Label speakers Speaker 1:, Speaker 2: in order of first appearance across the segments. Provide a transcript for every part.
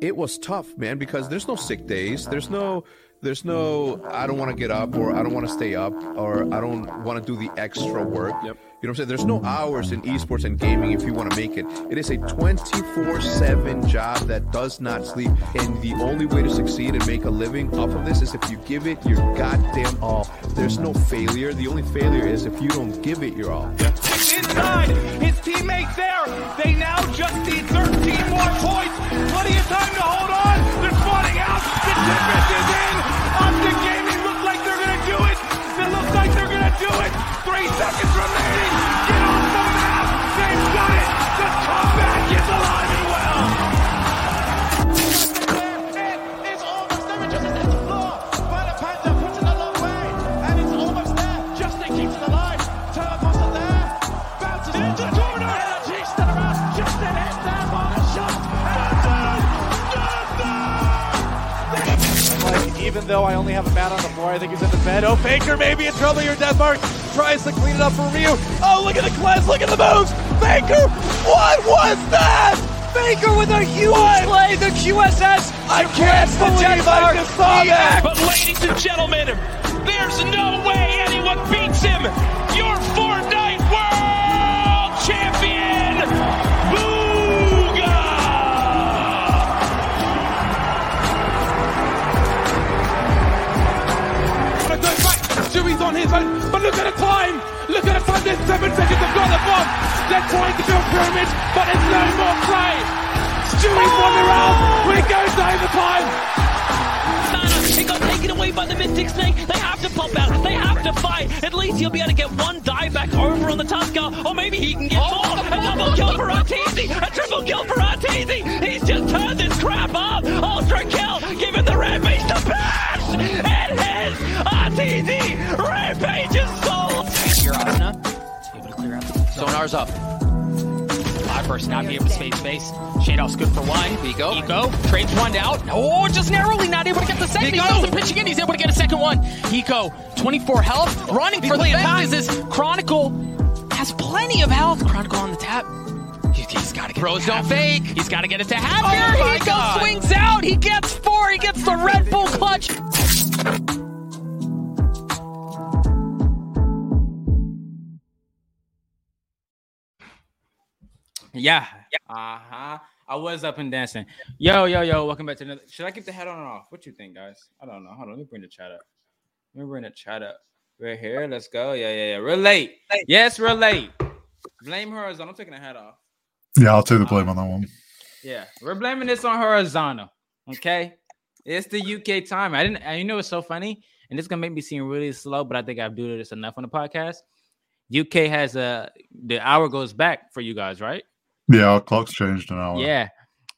Speaker 1: it was tough, man, because there's no sick days. There's no there's no I don't want to get up or I don't want to stay up or I don't want to do the extra work.
Speaker 2: Yep.
Speaker 1: You know what I'm saying? There's no hours in esports and gaming if you want to make it. It is a 24/7 job that does not sleep, and the only way to succeed and make a living off of this is if you give it your goddamn all. There's no failure. The only failure is if you don't give it your all.
Speaker 3: inside. His teammates there. They now just need 13 more points. Plenty of time to hold on. They're spawning out. The Tempest is in. Optic Gaming look like they're going to do it. It looks like they're going to do it. Three seconds remaining.
Speaker 4: Even though I only have a man on the floor, I think he's in the bed. Oh, Faker maybe in trouble here. Denmark tries to clean it up for Ryu. Oh, look at the cleanse. Look at the moves. Faker, what was that? Faker with a huge play. The QSS. I can't believe I just saw that.
Speaker 3: But ladies and gentlemen, there's no way anyone beats him. Your Fortnite
Speaker 5: on his own, but look at the time. Look at the time. There's seven seconds. Got the bomb. They're trying to build pyramids, but there's no more play. Stewie's won the round. We go to overtime.
Speaker 3: It got taken away by the Mystic Snake. They have to pop out. They have to fight. At least he'll be able to get one dive back over on the Tusker, or maybe he can get oh, more. Oh, A double kill for Arteezy. A triple kill for Arteezy. He's
Speaker 6: Sonar's up. Live burst not be able to space space. Shadows good for one. Eco. Eco. Trades one out. Oh, just narrowly not able to get the second. He doesn't pitch again. He's able to get a second one. Eco, 24 health. Running for the fence is this Chronicle. Has plenty of health. Chronicle on the tap. He- He's got to get Bros don't fake. He's got to get it to half
Speaker 4: Oh
Speaker 6: here. swings out. He gets four. He gets the Red Bull clutch.
Speaker 2: Yeah. Uh huh. I was up and dancing. Yo, yo, yo. Welcome back to another. Should I keep the head on or off? What you think, guys? I don't know. Hold on. Let me bring the chat up. Let me bring the chat up. We're here. Let's go. Yeah, yeah, yeah. We're late. Yes, we're late. Blame horizontal. I'm taking the hat off.
Speaker 7: Yeah, I'll take the blame on that one.
Speaker 2: Yeah, we're blaming this on horizontal. Okay, it's the UK time. I didn't. And you know what's so funny, and this is gonna make me seem really slow, but I think I've do this enough on the podcast. UK has a the hour goes back for you guys, right?
Speaker 7: Yeah, our clock's changed an hour.
Speaker 2: Yeah,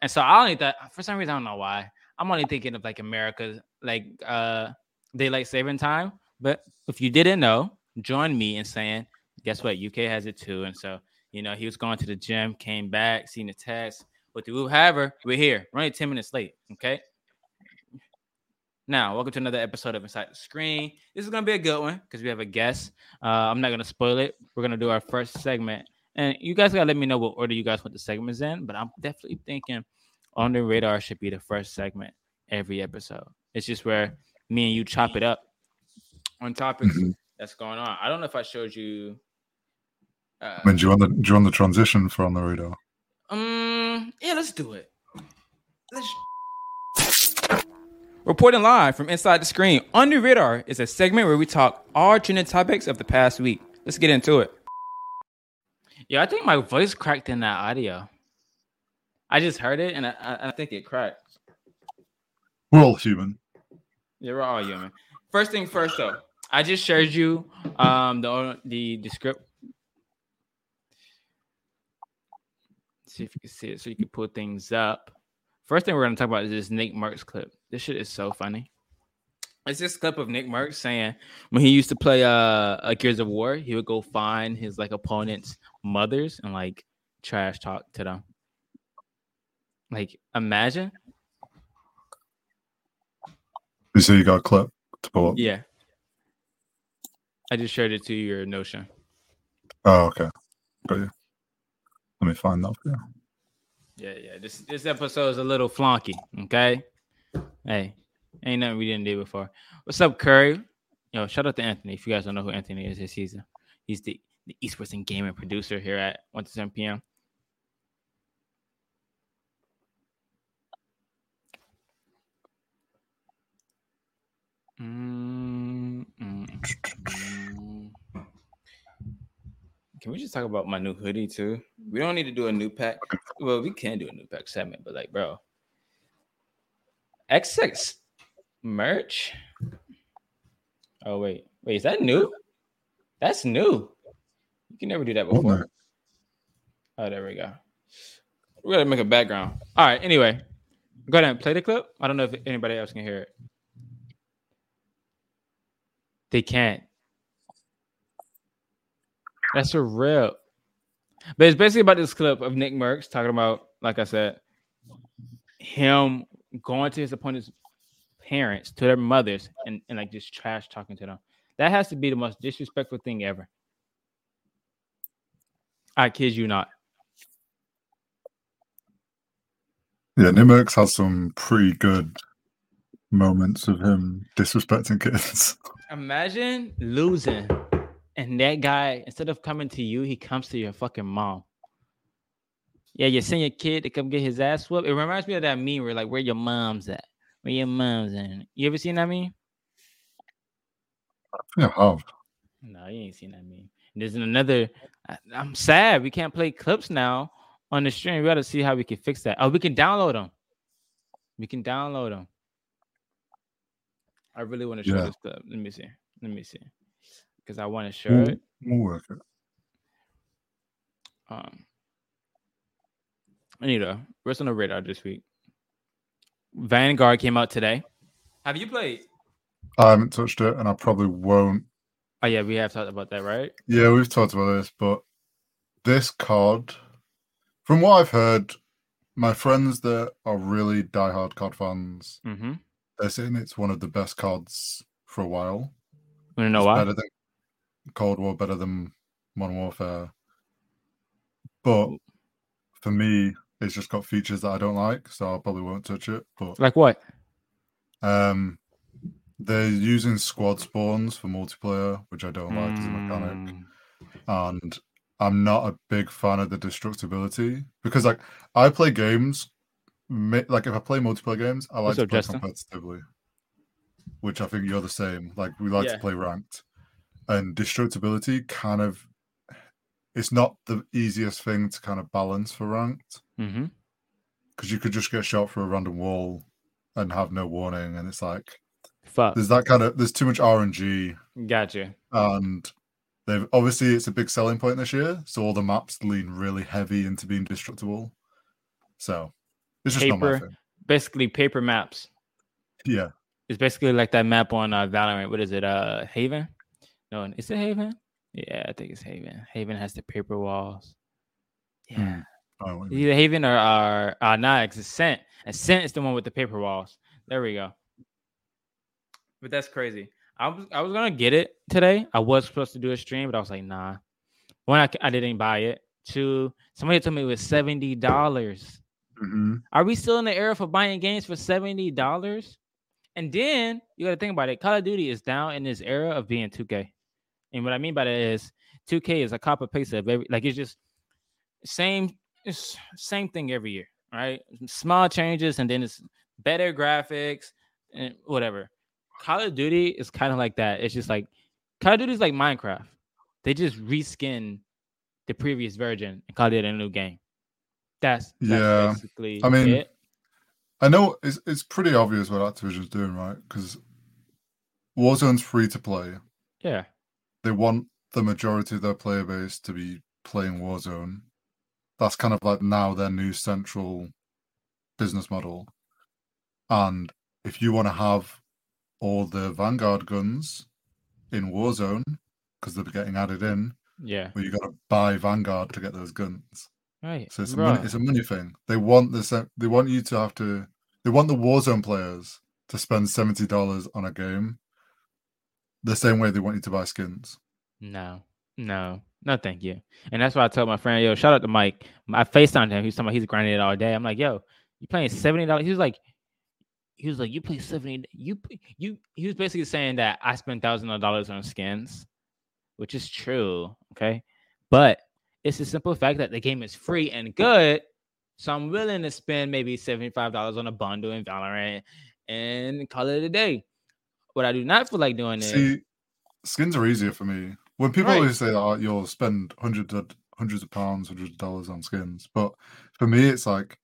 Speaker 2: and so I only thought for some reason I don't know why. I'm only thinking of like America, like uh daylight saving time. But if you didn't know, join me in saying, guess what? UK has it too. And so you know he was going to the gym, came back, seen the text. With the however, we're here. We're only 10 minutes late. Okay. Now, welcome to another episode of Inside the Screen. This is gonna be a good one because we have a guest. Uh, I'm not gonna spoil it. We're gonna do our first segment, and you guys gotta let me know what order you guys want the segments in. But I'm definitely thinking on the radar should be the first segment every episode. It's just where me and you chop it up on topics
Speaker 7: Mhm.
Speaker 2: that's going on. I don't know if I showed you. Uh,
Speaker 7: I mean, do you want the do you want the transition for on the radar?
Speaker 2: um, yeah, let's do it. Let's... Reporting live from inside the screen, on the radar is a segment where we talk all trending topics of the past week. Let's get into it. Yeah, I think my voice cracked in that audio. I just heard it, and I, I, think it cracked.
Speaker 7: We're all human.
Speaker 2: Yeah, we're all human. First thing first, though, I just shared you um the the, the script. See if you can see it, so you can pull things up. First thing we're gonna talk about is this Nick Mercs clip. This shit is so funny. It's this clip of Nick Mercs saying when he used to play uh a Gears of War, he would go find his like opponents' mothers and like trash talk to them. Like imagine,
Speaker 7: You see, you got a clip to pull up.
Speaker 2: yeah. I just shared it to your notion.
Speaker 7: Oh, okay. Got you. Let me find that. Yeah.
Speaker 2: Yeah, yeah. This this episode is a little flunky. Okay. Hey, ain't nothing we didn't do before. What's up, Curry? Yo, shout out to Anthony. If you guys don't know who Anthony is, he's a, he's the the esports and gaming producer here at 1 to 7 p.m. Mm, mm, mm. Can we just talk about my new hoodie too? We don't need to do a new pack. Well, we can do a new pack segment, but like, bro, XSET merch. Oh wait, wait, is that new? That's new. You can never do that before. Oh, there we go. We're gonna make a background. All right. Anyway, go ahead and play the clip. I don't know if anybody else can hear it. They can't. That's a rip. But it's basically about this clip of Nick Mercs talking about, like I said, him going to his opponent's parents, to their mothers, and, and like just trash talking to them. That has to be the most disrespectful thing ever. I kid you not.
Speaker 7: Yeah, Nick Mercs has some pretty good moments of him disrespecting kids.
Speaker 2: Imagine losing, and that guy instead of coming to you, he comes to your fucking mom. Yeah, you send your kid to come get his ass whooped. It reminds me of that meme where like, where your mom's at? Where your mom's at? You ever seen that meme?
Speaker 7: Yeah, I have.
Speaker 2: No, you ain't seen that meme. There's another. I, I'm sad we can't play clips now on the stream. We got to see how we can fix that. Oh, we can download them. We can download them. I really want to show
Speaker 7: Yeah.
Speaker 2: this clip. Let me see. Let me see. Because I want to show
Speaker 7: We'll,
Speaker 2: it.
Speaker 7: we'll work it.
Speaker 2: Um, Anita, what's on the radar this week? Vanguard came out today. Have you played?
Speaker 7: I haven't touched it, and I probably won't.
Speaker 2: Oh yeah, we have talked about that, right?
Speaker 7: Yeah, we've talked about this, but this card, from what I've heard, my friends that are really diehard COD fans,
Speaker 2: Mm-hmm.
Speaker 7: they're saying it's one of the best cards for a while.
Speaker 2: Want to know
Speaker 7: It's
Speaker 2: why?
Speaker 7: better than Cold War, better than Modern Warfare. But for me, it's just got features that I don't like, so I probably won't touch it. But
Speaker 2: Like what?
Speaker 7: um, they're using squad spawns for multiplayer, which I don't like as a mechanic.
Speaker 2: Mm,
Speaker 7: and I'm not a big fan of the destructibility because, like, I play games. Like, if I play multiplayer games, I like
Speaker 2: What's
Speaker 7: to play
Speaker 2: Justin?
Speaker 7: competitively, which I think you're the same. Like, we like
Speaker 2: Yeah.
Speaker 7: to play ranked, and destructibility kind of it's not the easiest thing to kind of balance for ranked
Speaker 2: Mm-hmm.
Speaker 7: because you could just get shot through a random wall and have no warning, and it's like
Speaker 2: Fuck.
Speaker 7: there's that kind of there's too much RNG
Speaker 2: Gotcha.
Speaker 7: and they've obviously it's a big selling point this year so all the maps lean really heavy into being destructible so it's just
Speaker 2: Paper. Basically, paper maps.
Speaker 7: yeah
Speaker 2: It's basically like that map on uh, Valorant. What is it? Uh, Haven? No, is it Haven? Yeah, I think it's Haven. Haven has the paper walls. Yeah.
Speaker 7: I don't know what
Speaker 2: It's
Speaker 7: you mean.
Speaker 2: either Haven or uh, uh nah, it's Ascent. Ascent is the one with the paper walls. There we go. But that's crazy. I was I was gonna get it today. I was supposed to do a stream, but I was like, nah. One, I, I didn't buy it. Two, somebody told me it was seventy dollars.
Speaker 7: Mhm.
Speaker 2: Are we still in the era for buying games for seventy dollars? And then you got to think about it. Call of Duty is down in this era of being 2K, and what I mean by that is 2K is a copy paste of every like it's just same it's same thing every year, right? Small changes and then it's better graphics and whatever. Call of Duty is kind of like that. It's just like Call of Duty is like Minecraft. They just reskin the previous version and call it a new game. That's, that's
Speaker 7: Yeah.
Speaker 2: basically
Speaker 7: I mean,
Speaker 2: it.
Speaker 7: i know it's, it's pretty obvious what activision's doing right because warzone's free to play
Speaker 2: Yeah.
Speaker 7: they want the majority of their player base to be playing warzone that's kind of like now their new central business model. And if you want to have all the vanguard guns in warzone because they're getting added in
Speaker 2: Yeah.
Speaker 7: well you got to buy vanguard to get those guns.
Speaker 2: Right.
Speaker 7: so it's a, money, it's a money thing. They want this they want you to have to they want the warzone players to spend $70 on a game the same way they want you to buy skins.
Speaker 2: No, no, No, thank you. And that's why I told my friend, yo, shout out to Mike. I FaceTimed him. He's talking about he's grinding it all day. I'm like, yo, you playing seventy dollars? He was like, he was like, you play seventy. You you. He was basically saying that I spent thousands of dollars on skins, which is true. Okay, but it's the simple fact that the game is free and good. So I'm willing to spend maybe seventy five dollars on a bundle in Valorant and call it a day. What I do not feel like doing is
Speaker 7: skins are easier for me. When people
Speaker 2: Right.
Speaker 7: always say that oh, you'll spend hundreds of hundreds of pounds, hundreds of dollars on skins, but for me, it's like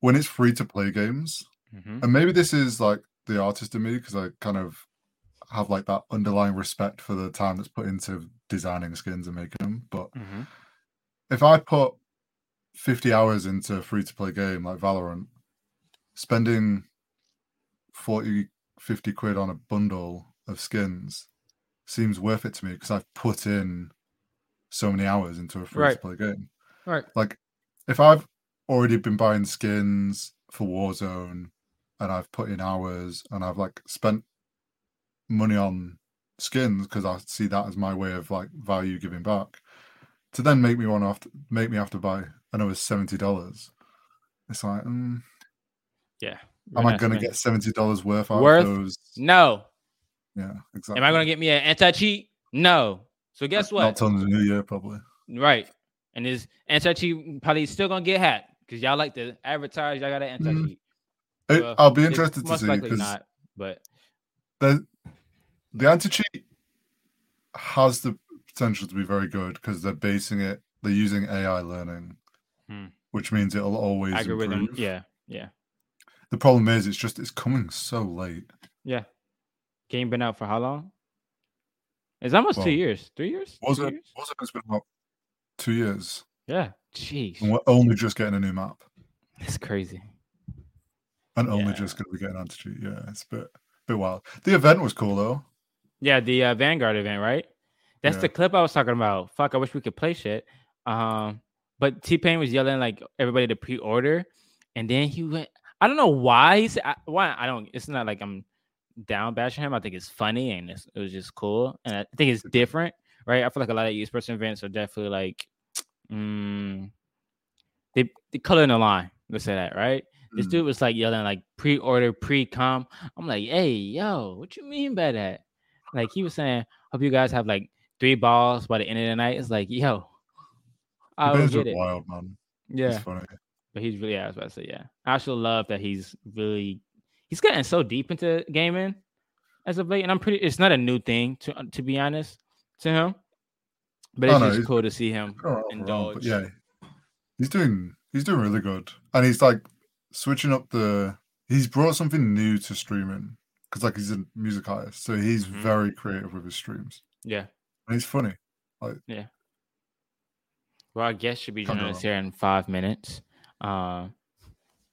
Speaker 7: when it's free to play games,
Speaker 2: Mhm.
Speaker 7: and maybe this is like the artist in me because I kind of have like that underlying respect for the time that's put into designing skins and making them. But
Speaker 2: Mhm.
Speaker 7: if I put 50 hours into a free to play game like Valorant, spending 40, 50 quid on a bundle of skins seems worth it to me because I've put in so many hours into a free to
Speaker 2: Right.
Speaker 7: play game.
Speaker 2: Right.
Speaker 7: Like if I've already been buying skins for Warzone and I've put in hours and I've like spent money on skins because I see that as my way of like value giving back to then make me want to make me have to buy another seventy dollars. It's like, mm,
Speaker 2: yeah.
Speaker 7: am I going to get seventy dollars worth out
Speaker 2: Worth?
Speaker 7: of those?
Speaker 2: No.
Speaker 7: Yeah, exactly.
Speaker 2: Am I gonna get me an anti cheat? No. So guess what?
Speaker 7: Not till the new year, probably.
Speaker 2: Right. And this anti cheat probably still gonna get hacked because y'all like to advertise. Y'all got an anti cheat.
Speaker 7: It-
Speaker 2: Well,
Speaker 7: I'll be interested to
Speaker 2: most
Speaker 7: see
Speaker 2: likely not, but
Speaker 7: the the anti cheat has the potential to be very good because they're basing it, they're using AI learning,
Speaker 2: Hmm.
Speaker 7: which means it'll always
Speaker 2: algorithm.
Speaker 7: improve.
Speaker 2: Yeah. Yeah.
Speaker 7: The problem is, it's just it's coming so late.
Speaker 2: Yeah. Game been out for how long? It's almost
Speaker 7: Well,
Speaker 2: two years. Three years?
Speaker 7: Was it? Was it? It's been about two years,
Speaker 2: Yeah. Jeez.
Speaker 7: and we're only just getting a new map,
Speaker 2: That's crazy.
Speaker 7: and only just going to be getting anti cheat. Yeah, it's a bit bit wild. The event was cool though.
Speaker 2: Yeah, the uh, Vanguard event, right? That's
Speaker 7: Yeah.
Speaker 2: the clip I was talking about. Fuck, I wish we could play shit. Um, but T Pain was yelling like everybody to pre-order, and then he went. I don't know why he said I- why. I don't. It's not like I'm down bashing him. I think it's funny and it's, it was just cool, and I think it's different, right? I feel like a lot of esports events are definitely like, mm, they they color in the line. Let's say that, right? This
Speaker 7: Mm.
Speaker 2: dude was like yelling like pre-order, pre-com. I'm like, hey, yo, what you mean by that? Like he was saying, hope you guys have like three balls by the end of the night. It's like, yo, I don't get it.
Speaker 7: wild, man.
Speaker 2: Yeah,
Speaker 7: It's funny.
Speaker 2: but he's really, yeah, I was about to say, yeah. I actually love that he's really, he's getting so deep into gaming as of late, and I'm pretty. It's not a new thing to uh, to be honest to him, but
Speaker 7: Oh,
Speaker 2: it's
Speaker 7: no,
Speaker 2: just cool to see him
Speaker 7: Oh,
Speaker 2: indulge.
Speaker 7: but yeah, he's doing he's doing really good, and he's like switching up the. He's brought something new to streaming because like he's a music artist, so he's
Speaker 2: Mhm.
Speaker 7: very creative with his streams,
Speaker 2: yeah.
Speaker 7: and he's funny. Like yeah.
Speaker 2: Well, our guest should be joining us here in five minutes. Um,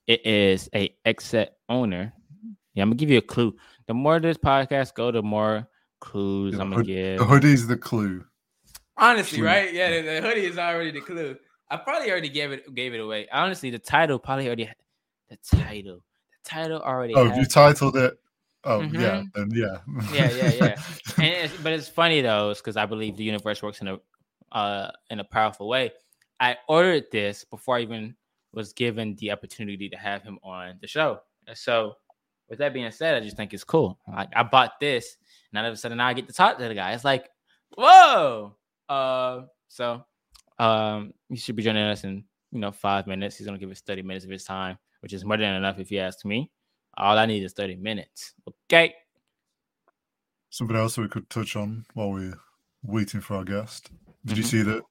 Speaker 2: it is a XSET owner. Yeah, I'm gonna give you a clue. The more this podcast go, the more clues
Speaker 7: Yeah,
Speaker 2: I'm gonna
Speaker 7: hood-
Speaker 2: give.
Speaker 7: the hoodie's the clue.
Speaker 2: Honestly,
Speaker 7: Clue.
Speaker 2: right? Yeah, the, the hoodie is already the clue. I probably already gave it gave it away. Honestly, the title probably already the title. The title already.
Speaker 7: Oh, you titled it. Oh yeah,
Speaker 2: Mhm.
Speaker 7: then yeah.
Speaker 2: Yeah, yeah, yeah. and it's, but it's funny though, because I believe the universe works in a uh in a powerful way. I ordered this before I even was given the opportunity to have him on the show. And so, with that being said, I just think it's cool. Like I bought this, and all of a sudden now I get to talk to the guy. It's like, whoa. Uh, so um, he should be joining us in you know five minutes. He's gonna give us thirty minutes of his time, which is more than enough if you ask me. All I need is thirty minutes. Okay.
Speaker 7: Something else we could touch on while we're waiting for our guest. Did you
Speaker 2: Mhm.
Speaker 7: see that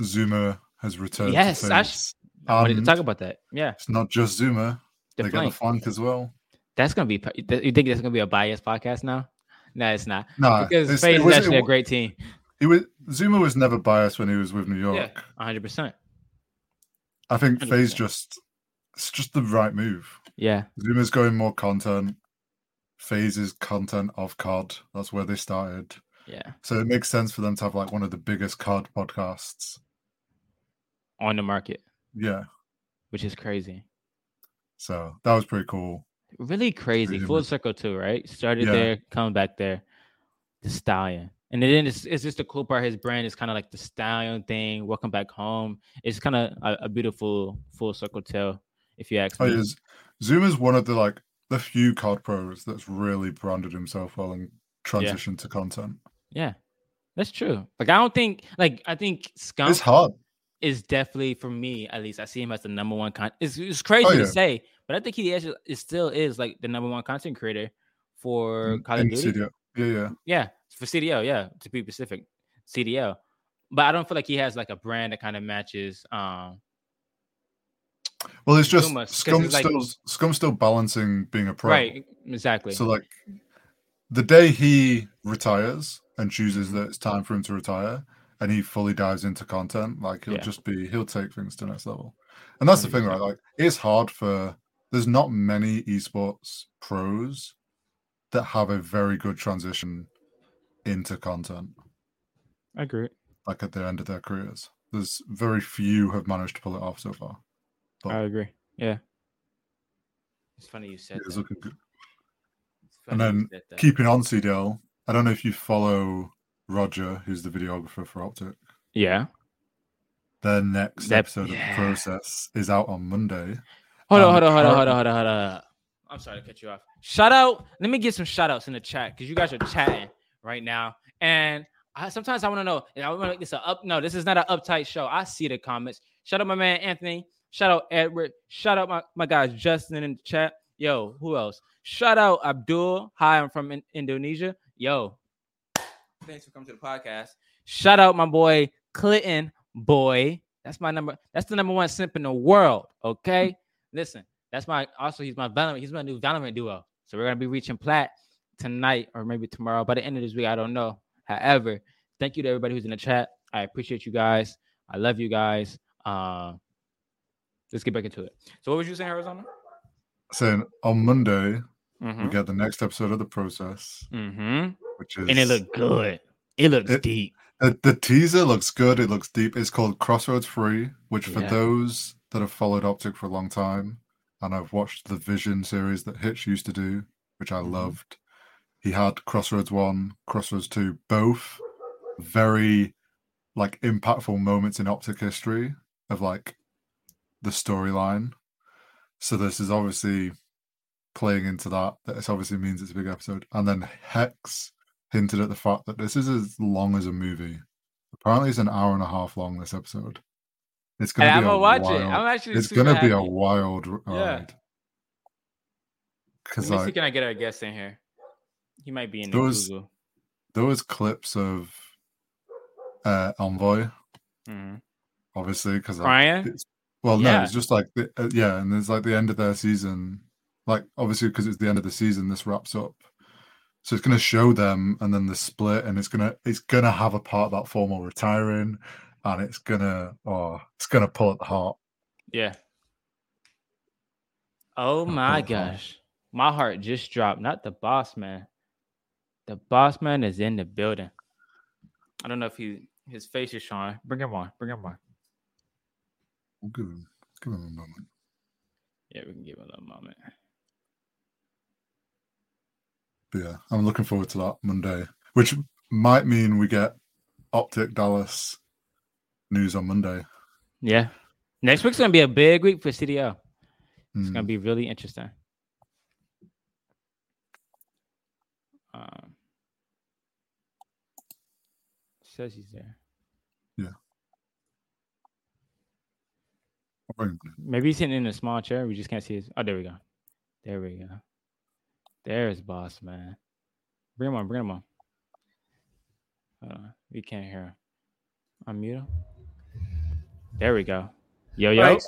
Speaker 7: Zoomaa has returned?
Speaker 2: Yes, I, sh- I wanted to talk about that. Yeah,
Speaker 7: It's not just Zoomaa;
Speaker 2: the
Speaker 7: they got the
Speaker 2: flank.
Speaker 7: flank as well.
Speaker 2: That's gonna be. You think that's gonna be a biased podcast now? No, it's not.
Speaker 7: No,
Speaker 2: Because
Speaker 7: it
Speaker 2: is actually
Speaker 7: it
Speaker 2: a great team.
Speaker 7: He was Zoomaa was never biased when he was with New York.
Speaker 2: Yeah, hundred percent.
Speaker 7: I think
Speaker 2: 100%.
Speaker 7: FaZe just it's just the right move.
Speaker 2: Yeah,
Speaker 7: Zoomaa's going more content. FaZe's content of COD. That's where they started.
Speaker 2: yeah.
Speaker 7: So it makes sense for them to have like one of the biggest COD podcasts.
Speaker 2: On the market,
Speaker 7: Yeah.
Speaker 2: which is crazy.
Speaker 7: So that was pretty cool.
Speaker 2: Really crazy. Full circle too, right? Started
Speaker 7: Yeah.
Speaker 2: there, come back there. The stallion. And then it's, it's just the cool part. His brand is kind of like the stallion thing. Welcome back home. It's kind of a, a beautiful full circle tale, if you ask
Speaker 7: Oh,
Speaker 2: me.
Speaker 7: Zoom is one of the like the few COD pros that's really branded himself well and transitioned to content.
Speaker 2: Yeah, that's true. Like I don't think like I think Scump
Speaker 7: It's hard.
Speaker 2: Is definitely for me at least. I see him as the number one. Con- it's, it's crazy
Speaker 7: Oh,
Speaker 2: to say, but I think he actually it still is like the number one content creator for
Speaker 7: in-
Speaker 2: Call of Duty.
Speaker 7: CDO. Yeah, yeah.
Speaker 2: Yeah, for CDL. Yeah, to be specific, CDL. But I don't feel like he has like a brand that kind of matches. Um,
Speaker 7: Well, it's just
Speaker 2: Too
Speaker 7: Scump
Speaker 2: it's like-
Speaker 7: still Scump still balancing being a pro.
Speaker 2: right, exactly.
Speaker 7: So like the day he retires and chooses that it's time for him to retire and he fully dives into content, like he'll
Speaker 2: Yeah.
Speaker 7: just be he'll take things to the next level. And that's the thing, right? Like it's hard for there's not many esports pros that have a very good transition into content,
Speaker 2: I agree.
Speaker 7: like at the end of their careers. There's very few have managed to pull it off so far.
Speaker 2: I agree. Yeah. It's funny you said
Speaker 7: It's
Speaker 2: that.
Speaker 7: looking good.
Speaker 2: It's
Speaker 7: And
Speaker 2: funny you
Speaker 7: then
Speaker 2: that.
Speaker 7: keeping on CDL, I don't know if you follow Roger, who's the videographer for Optic.
Speaker 2: yeah.
Speaker 7: Their next
Speaker 2: That-
Speaker 7: episode
Speaker 2: yeah.
Speaker 7: of the process is out on Monday.
Speaker 2: Hold on,
Speaker 7: Um,
Speaker 2: hold on, hold on, hold on, hold on, hold on. I'm sorry to cut you off. Shout out. Let me get some shout outs in the chat because you guys are chatting right now. And I, sometimes I want to know. And I want to make this a up. No, this is not an uptight show. I see the comments. Shout out my man Anthony. Shout out Edward. Shout out my, my guys Justin in the chat. Yo, who else? Shout out Abdul. Hi, I'm from in- Indonesia. Yo, thanks for coming to the podcast. Shout out my boy Clinton. Boy, that's my number. That's the number one simp in the world. Okay, listen. That's my also he's my Valorant. He's my new Valorant duo. So we're gonna be reaching plat tonight or maybe tomorrow. By the end of this week, I don't know. However, thank you to everybody who's in the chat. I appreciate you guys. I love you guys. Uh, let's get back into it. So what was you saying, Arizona?
Speaker 7: Saying on Monday,
Speaker 2: Mm-hmm.
Speaker 7: we get the next episode of the process,
Speaker 2: mm-hmm.
Speaker 7: Which is
Speaker 2: And it looked good. It looks
Speaker 7: It-
Speaker 2: deep.
Speaker 7: the, the teaser looks good. It looks deep. It's called Crossroads Free, which for
Speaker 2: Yeah.
Speaker 7: those that have followed Optic for a long time and I've watched the Vision series that Hitch used to do, which I
Speaker 2: Mhm.
Speaker 7: loved. He had Crossroads One, Crossroads Two, both very like impactful moments in Optic history of like the storyline. So this is obviously playing into that. This obviously means it's a big episode. And then H3CZ hinted at the fact that this is as long as a movie. Apparently, it's an hour and a half long. This episode. It's gonna
Speaker 2: I'm
Speaker 7: be
Speaker 2: gonna
Speaker 7: a
Speaker 2: watch
Speaker 7: wild,
Speaker 2: it. I'm actually
Speaker 7: It's gonna be a wild ride. Because
Speaker 2: Let me see,
Speaker 7: like
Speaker 2: can I get our guest in here? He might be in
Speaker 7: There
Speaker 2: the
Speaker 7: was-
Speaker 2: Google.
Speaker 7: there was clips of uh Envoy,
Speaker 2: Mhm.
Speaker 7: obviously, because
Speaker 2: Crying?
Speaker 7: it's, well, no,
Speaker 2: Yeah.
Speaker 7: it's just like the, uh, yeah, and it's like the end of their season, like obviously because it's the end of the season, this wraps up. So it's gonna show them, and then the split, and it's gonna it's gonna have a part about FormaL retiring, and it's gonna oh, it's gonna pull at the heart.
Speaker 2: Yeah. Oh my
Speaker 7: that
Speaker 2: gosh. My heart just dropped. Not the boss man. The boss man is in the building. I don't know if he his face is showing. Bring him on. Bring him on.
Speaker 7: We'll give him give him a moment.
Speaker 2: Yeah, we can give him a little moment.
Speaker 7: But yeah, I'm looking forward to that Monday, which might mean we get Optic Dallas news on Monday.
Speaker 2: Yeah. Next week's gonna be a big week for CDL. It's
Speaker 7: Mm.
Speaker 2: gonna be really interesting. Um, says he's there.
Speaker 7: I'll bring him in.
Speaker 2: Maybe he's sitting in a small chair. We just can't see his. Oh, there we go. There we go. There's boss man. Bring him on. Bring him on. Hold on. We can't hear him. Unmute him. There we go. Yo yo.
Speaker 8: Right.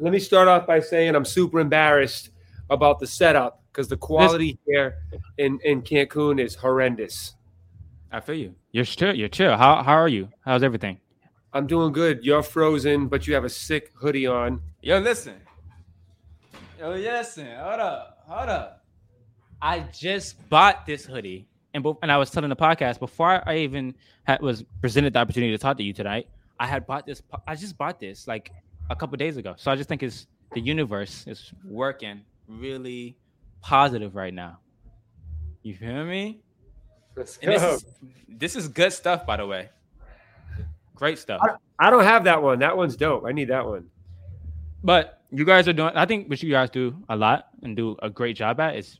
Speaker 8: Let me start off by saying I'm super embarrassed about the setup because the quality here in, in Cancun is horrendous.
Speaker 2: I feel you. You're chill. You're chill. How how are you? How's everything?
Speaker 8: I'm doing good. You're frozen, but you have a sick hoodie on.
Speaker 2: Yo, listen. Yo, listen. Hold up. Hold up. I just bought this hoodie, and and I was telling the podcast before I even had, was presented the opportunity to talk to you tonight. I had bought this. I just bought this like a couple days ago. So I just think it's the universe is working really positive right now. You feel me?
Speaker 8: Let's
Speaker 2: And this
Speaker 8: go.
Speaker 2: is this is good stuff, by the way. Great stuff.
Speaker 8: I don't have that one. That one's dope. I need that one.
Speaker 2: But you guys are doing. I think what you guys do a lot and do a great job at is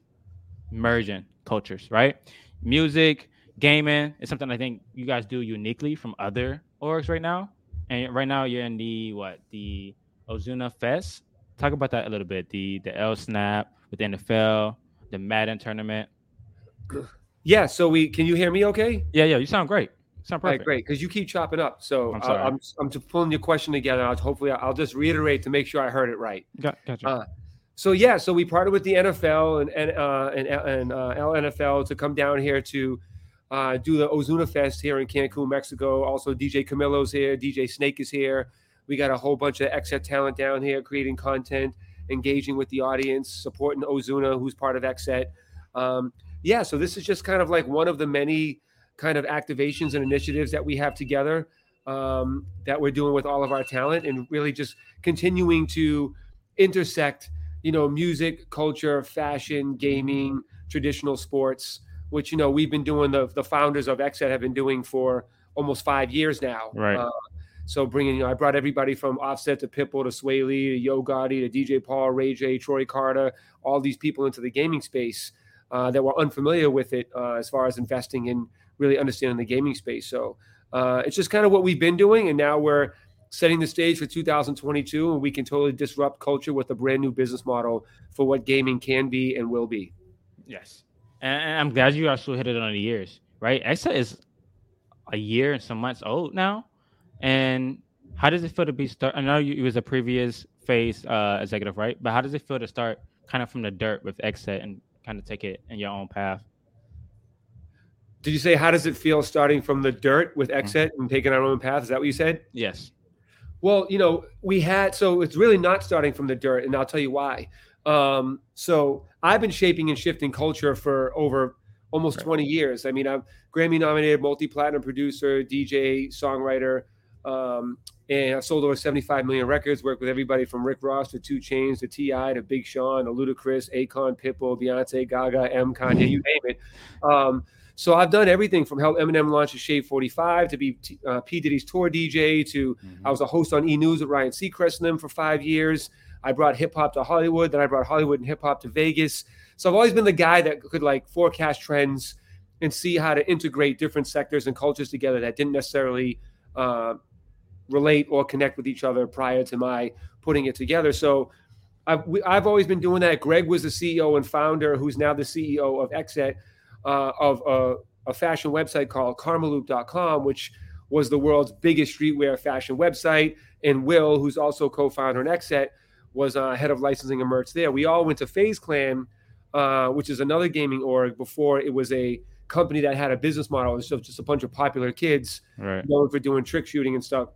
Speaker 2: merging cultures, right? Music, gaming is something I think you guys do uniquely from other orgs right now. And right now you're in the what the Ozuna Fest. Talk about that a little bit. The the L Snap with the NFL, the Madden tournament.
Speaker 8: Yeah. So we can you hear me? Okay.
Speaker 2: Yeah, yeah, you sound great. You sound
Speaker 8: All right,
Speaker 2: perfect.
Speaker 8: great. Because you keep chopping up. So
Speaker 2: I'm sorry.
Speaker 8: I'm I'm just pulling your question together. I'll, hopefully, I'll just reiterate to make sure I heard it right.
Speaker 2: Got, gotcha.
Speaker 8: Uh, so yeah, so we partnered with the NFL and and uh, and, and uh, LNFL to come down here to uh, do the Ozuna Fest here in Cancun, Mexico. Also, DJ Camilo's here, DJ Snake is here. We got a whole bunch of XSET talent down here creating content, engaging with the audience, supporting Ozuna, who's part of XSET. Um, yeah, so this is just kind of like one of the many kind of activations and initiatives that we have together um, that we're doing with all of our talent, and really just continuing to intersect, you know, music, culture, fashion, gaming, traditional sports, which you know we've been doing. The the founders of XSET have been doing for almost five years now.
Speaker 2: Right.
Speaker 8: Uh, so bringing, you know, I brought everybody from Offset to Pitbull to Swae Lee to Yo Gotti to DJ Paul, Ray J, Troy Carter, all these people into the gaming space uh, that were unfamiliar with it uh, as far as investing in really understanding the gaming space. So uh, it's just kind of what we've been doing, and now we're setting the stage for 2022, and we can totally disrupt culture with a brand new business model for what gaming can be and will be.
Speaker 2: Yes, and, I'm glad you also hit it on the years, right? Exa is a year and some months old now, and how does it feel to be start? I know you, was a previous FaZe uh, executive, right? But how does it feel to start kind of from the dirt with XSET and kind of take it in your own path?
Speaker 8: Did you say how does it feel starting from the dirt with XSET and taking our own path? Is that what you said?
Speaker 2: Yes.
Speaker 8: Well, you know, we had so it's really not starting from the dirt, and I'll tell you why. Um, so I've been shaping and shifting culture for over almost 20 years. I mean, I'm Grammy nominated, multi platinum producer, DJ, songwriter, um, and I've sold over 75 million records. Worked with everybody from Rick Ross to 2 Chainz to T.I. to Big Sean to Ludacris, Akon, Pitbull, Beyonce, Gaga, M, Kanye, you name it. Um, so I've done everything from help Eminem launch a Shade 45 to be T- uh, P Diddy's tour DJ to I was a host on E News with Ryan Seacrest and them for five years. I brought hip hop to Hollywood, then I brought Hollywood and hip hop to Vegas. So I've always been the guy that could like forecast trends and see how to integrate different sectors and cultures together that didn't necessarily uh, relate or connect with each other prior to my putting it together. So I've, we, I've always been doing that. Greg was the CEO and founder, who's now the CEO of XSET, uh, of a, a fashion website called Karmaloop.com, which was the world's biggest streetwear fashion website. And Will, who's also co-founder in XSET, was uh, head of licensing and merch there. We all went to FaZe Clan, uh, which is another gaming org. Before it was a company that had a business model. It was just a bunch of popular kids
Speaker 2: Right.
Speaker 8: known for doing trick shooting and stuff.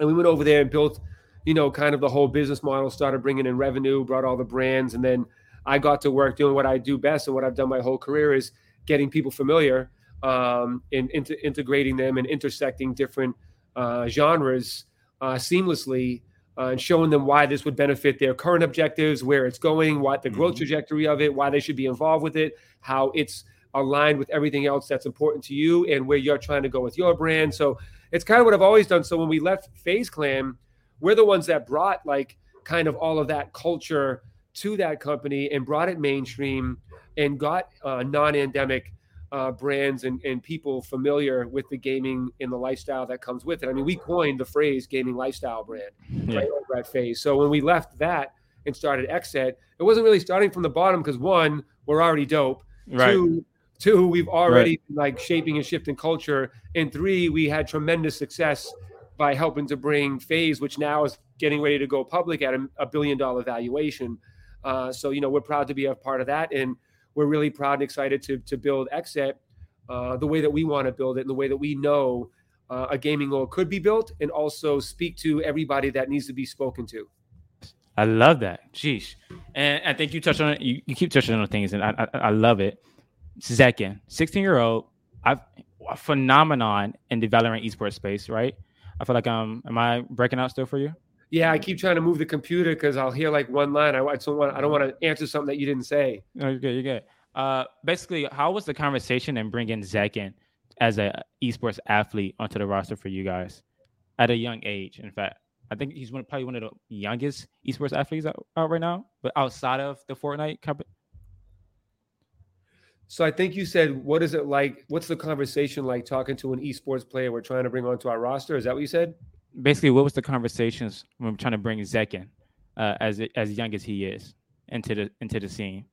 Speaker 8: And we went over there and built, you know, kind of the whole business model, started bringing in revenue, brought all the brands. And then I got to work doing what I do best and what I've done my whole career is getting people familiar um, and inter- integrating them and intersecting different uh, genres uh, seamlessly uh, and showing them why this would benefit their current objectives, where it's going, what the growth trajectory of it, why they should be involved with it, how it's aligned with everything else that's important to you, and where you're trying to go with your brand. So it's kind of what I've always done. So when we left FaZe Clan, we're the ones that brought like kind of all of that culture to that company and brought it mainstream and got uh, non-endemic uh, brands and, and people familiar with the gaming and the lifestyle that comes with it. I mean, we coined the phrase gaming lifestyle brand
Speaker 2: Yeah.
Speaker 8: right over at FaZe. So when we left that and started XSET, it wasn't really starting from the bottom because one, we're already dope.
Speaker 2: Right.
Speaker 8: Two, two, we've already like shaping and shifting culture. And three, we had tremendous success by helping to bring FaZe, which now is getting ready to go public at a, a billion dollar valuation. Uh, so you know we're proud to be a part of that, and we're really proud and excited to to build XSET uh, the way that we want to build it, and the way that we know uh, a gaming law could be built, and also speak to everybody that needs to be spoken to.
Speaker 2: I love that. Jeez. And I think you touched on it. You, you keep touching on things, and I, I, I love it. Zekken, 16 year old, I've a phenomenon in the Valorant esports space, right? I feel like um, am I breaking out still for you?
Speaker 8: Yeah, I keep trying to move the computer because I'll hear like one line. I, I don't want I don't want to answer something that you didn't say.
Speaker 2: No, you're good. You're good. Uh, basically, how was the conversation and bringing Zach in as a esports athlete onto the roster for you guys at a young age? In fact, I think he's one, probably one of the youngest esports athletes out, out right now, but outside of the Fortnite company.
Speaker 8: So I think you said, what is it like? What's the conversation like talking to an esports player we're trying to bring onto our roster? Is that what you said?
Speaker 2: Basically, what was the conversations when we're trying to bring Zach in, uh, as as young as he is, into the into the scene?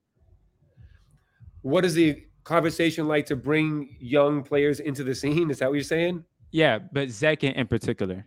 Speaker 8: What is the conversation like to bring young players into the scene? Is that what you're saying?
Speaker 2: Yeah, but Zekken in particular.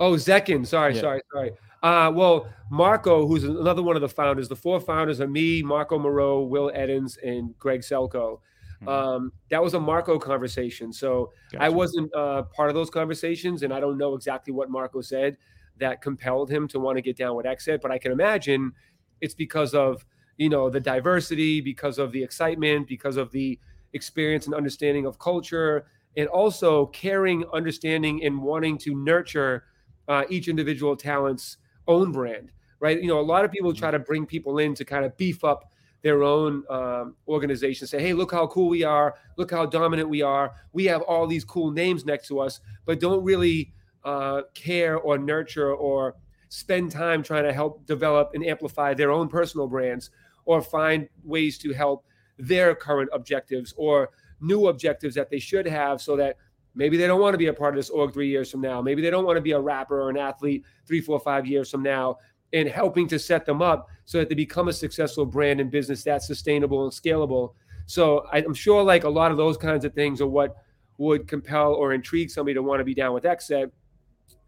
Speaker 8: Oh, Zekken. Sorry,
Speaker 2: Yeah.
Speaker 8: sorry, sorry. Uh, well, Marco, who's another one of the founders, the four founders are me, Marco Mereu, Wil Eddins, and Greg Selkoe.
Speaker 2: Mhm.
Speaker 8: Um, that was a Marco conversation. So I wasn't uh, part of those conversations, and I don't know exactly what Marco said that compelled him to want to get down with XSET. But I can imagine it's because of you know the diversity, because of the excitement, because of the experience and understanding of culture, and also caring, understanding, and wanting to nurture uh, each individual talent's own brand. Right? You know, a lot of people try to bring people in to kind of beef up their own um, organization say hey look how cool we are. Look how dominant we are. We have all these cool names next to us but don't really uh, care or nurture or spend time trying to help develop and amplify their own personal brands or find ways to help their current objectives or new objectives that they should have so that maybe they don't want to be a part of this org three years from now. Maybe they don't want to be a rapper or an athlete three four five years from now and helping to set them up so that they become a successful brand and business that's sustainable and scalable. So I- I'm sure like a lot of those kinds of things are what would compel or intrigue somebody to want to be down with XSET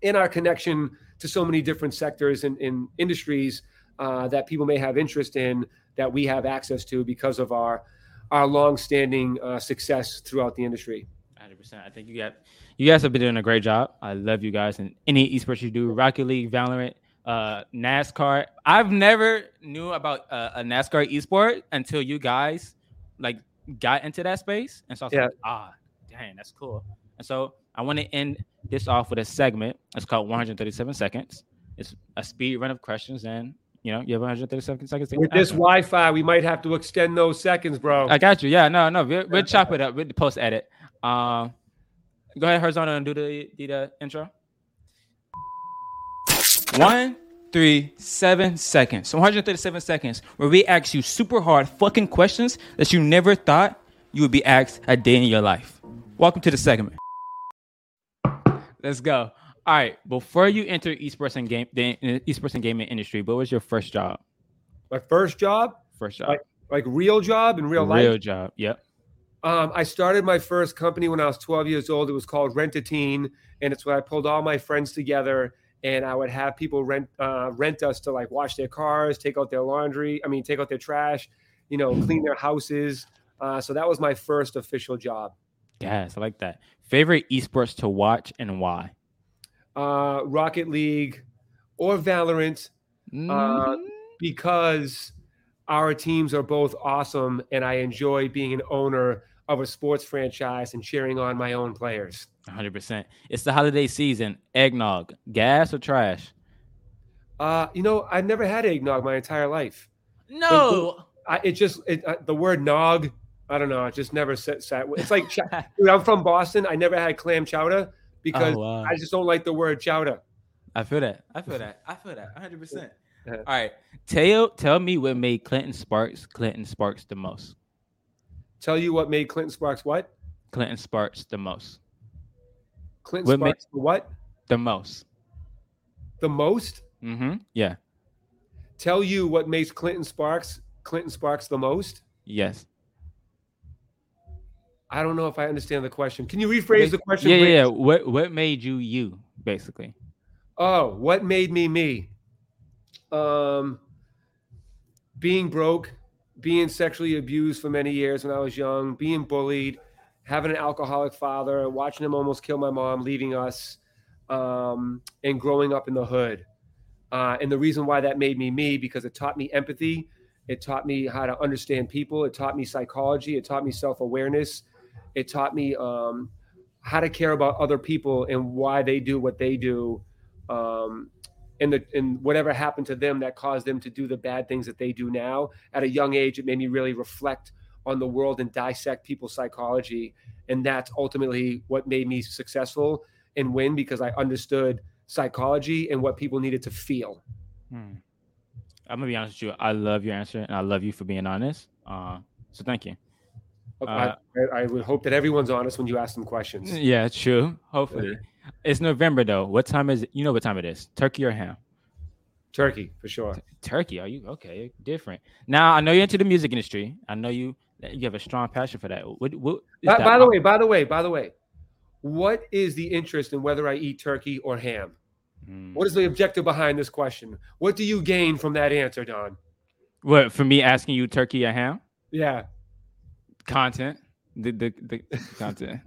Speaker 8: in our connection to so many different sectors and in industries uh, that people may have interest in that we have access to because of our our long-standing uh, success throughout the industry.
Speaker 2: 100%. I think you got you guys have been doing a great job. I love you guys and any esports you do, Rocket League, Valorant, uh, NASCAR. I've never knew about uh, a NASCAR esport until you guys like got into that space, and so I was
Speaker 8: Yeah.
Speaker 2: like, ah, dang, that's cool. And so I want to end this off with a segment. It's called 137 seconds. It's a speed run of questions, and you know you have 137 seconds. to
Speaker 8: With this. Wi-Fi, we might have to extend those seconds, bro.
Speaker 2: I got you. Yeah, no, no, we'll, we'll chop it up. We'll post edit. Um, go ahead, Herzona, and do the, the, the intro. One, three, seven seconds. So 137 seconds where we ask you super hard fucking questions that you never thought you would be asked a day in your life. Welcome to the segment. Let's go. All right. Before you enter esports and game the esports and gaming industry, what was your first job?
Speaker 8: My first job,
Speaker 2: First job.
Speaker 8: Like like real job in real life.
Speaker 2: Real job. Yep.
Speaker 8: Um, I started my first company when I was 12 years old. It was called Rent a Teen, and it's where I pulled all my friends together, and I would have people rent uh, rent us to like wash their cars, take out their laundry. I mean, take out their trash, you know, clean their houses. Uh, so that was my first official job.
Speaker 2: Yes, I like that. Favorite esports to watch and why?
Speaker 8: Uh, Rocket League or Valorant, uh, because our teams are both awesome, and I enjoy being an owner of a sports franchise and cheering on my own players.
Speaker 2: 100%. It's the holiday season. Eggnog, gas or trash?
Speaker 8: Uh, you know, I've never had eggnog my entire life.
Speaker 2: No.
Speaker 8: I, it just it, uh, the word nog. I don't know. It just never sat. sat it's like dude, I'm from Boston. I never had clam chowder because
Speaker 2: Oh, wow.
Speaker 8: I just don't like the word chowder.
Speaker 2: I feel that. I feel that. I feel that. 100%. All right. Tell tell me what made Clinton Sparks Clinton Sparks the most.
Speaker 8: Tell you what made Clinton Sparks what?
Speaker 2: Clinton Sparks the most.
Speaker 8: Clinton
Speaker 2: What
Speaker 8: Sparks the what?
Speaker 2: The most.
Speaker 8: The most?
Speaker 2: Mm-hmm. Yeah.
Speaker 8: Tell you what makes Clinton Sparks Clinton Sparks the most?
Speaker 2: Yes.
Speaker 8: I don't know if I understand the question. Can you rephrase the question?
Speaker 2: Yeah, yeah,
Speaker 8: please?
Speaker 2: yeah. What what made you you, basically?
Speaker 8: Oh, what made me me? Um, being broke, being sexually abused for many years when I was young, being bullied, having an alcoholic father, watching him almost kill my mom, leaving us, um, and growing up in the hood. Uh, and the reason why that made me me because it taught me empathy, it taught me how to understand people, it taught me psychology, it taught me self awareness, it taught me um, how to care about other people and why they do what they do um, and the and whatever happened to them that caused them to do the bad things that they do now. At a young age, it made me really reflect on the world and dissect people's psychology. And that's ultimately what made me successful and win because I understood psychology and what people needed to feel.
Speaker 2: Hmm. I'm gonna be honest with you. I love your answer, and I love you for being honest. Uh, so thank you.
Speaker 8: I, I would hope that everyone's honest when you ask them questions.
Speaker 2: Yeah, true. Hopefully, it's November though. What time is it? You know what time it is? Turkey or ham?
Speaker 8: Turkey for sure.
Speaker 2: Turkey? Are you okay? Different. Now I know you're into the music industry. I know you you have a strong passion for that. What? what
Speaker 8: by, by the way, by the way, by the way, what is the interest in whether I eat turkey or ham?
Speaker 2: Mm.
Speaker 8: What is the objective behind this question? What do you gain from that answer, Don?
Speaker 2: What for me asking you turkey or ham?
Speaker 8: Yeah.
Speaker 2: Content. The the, the content.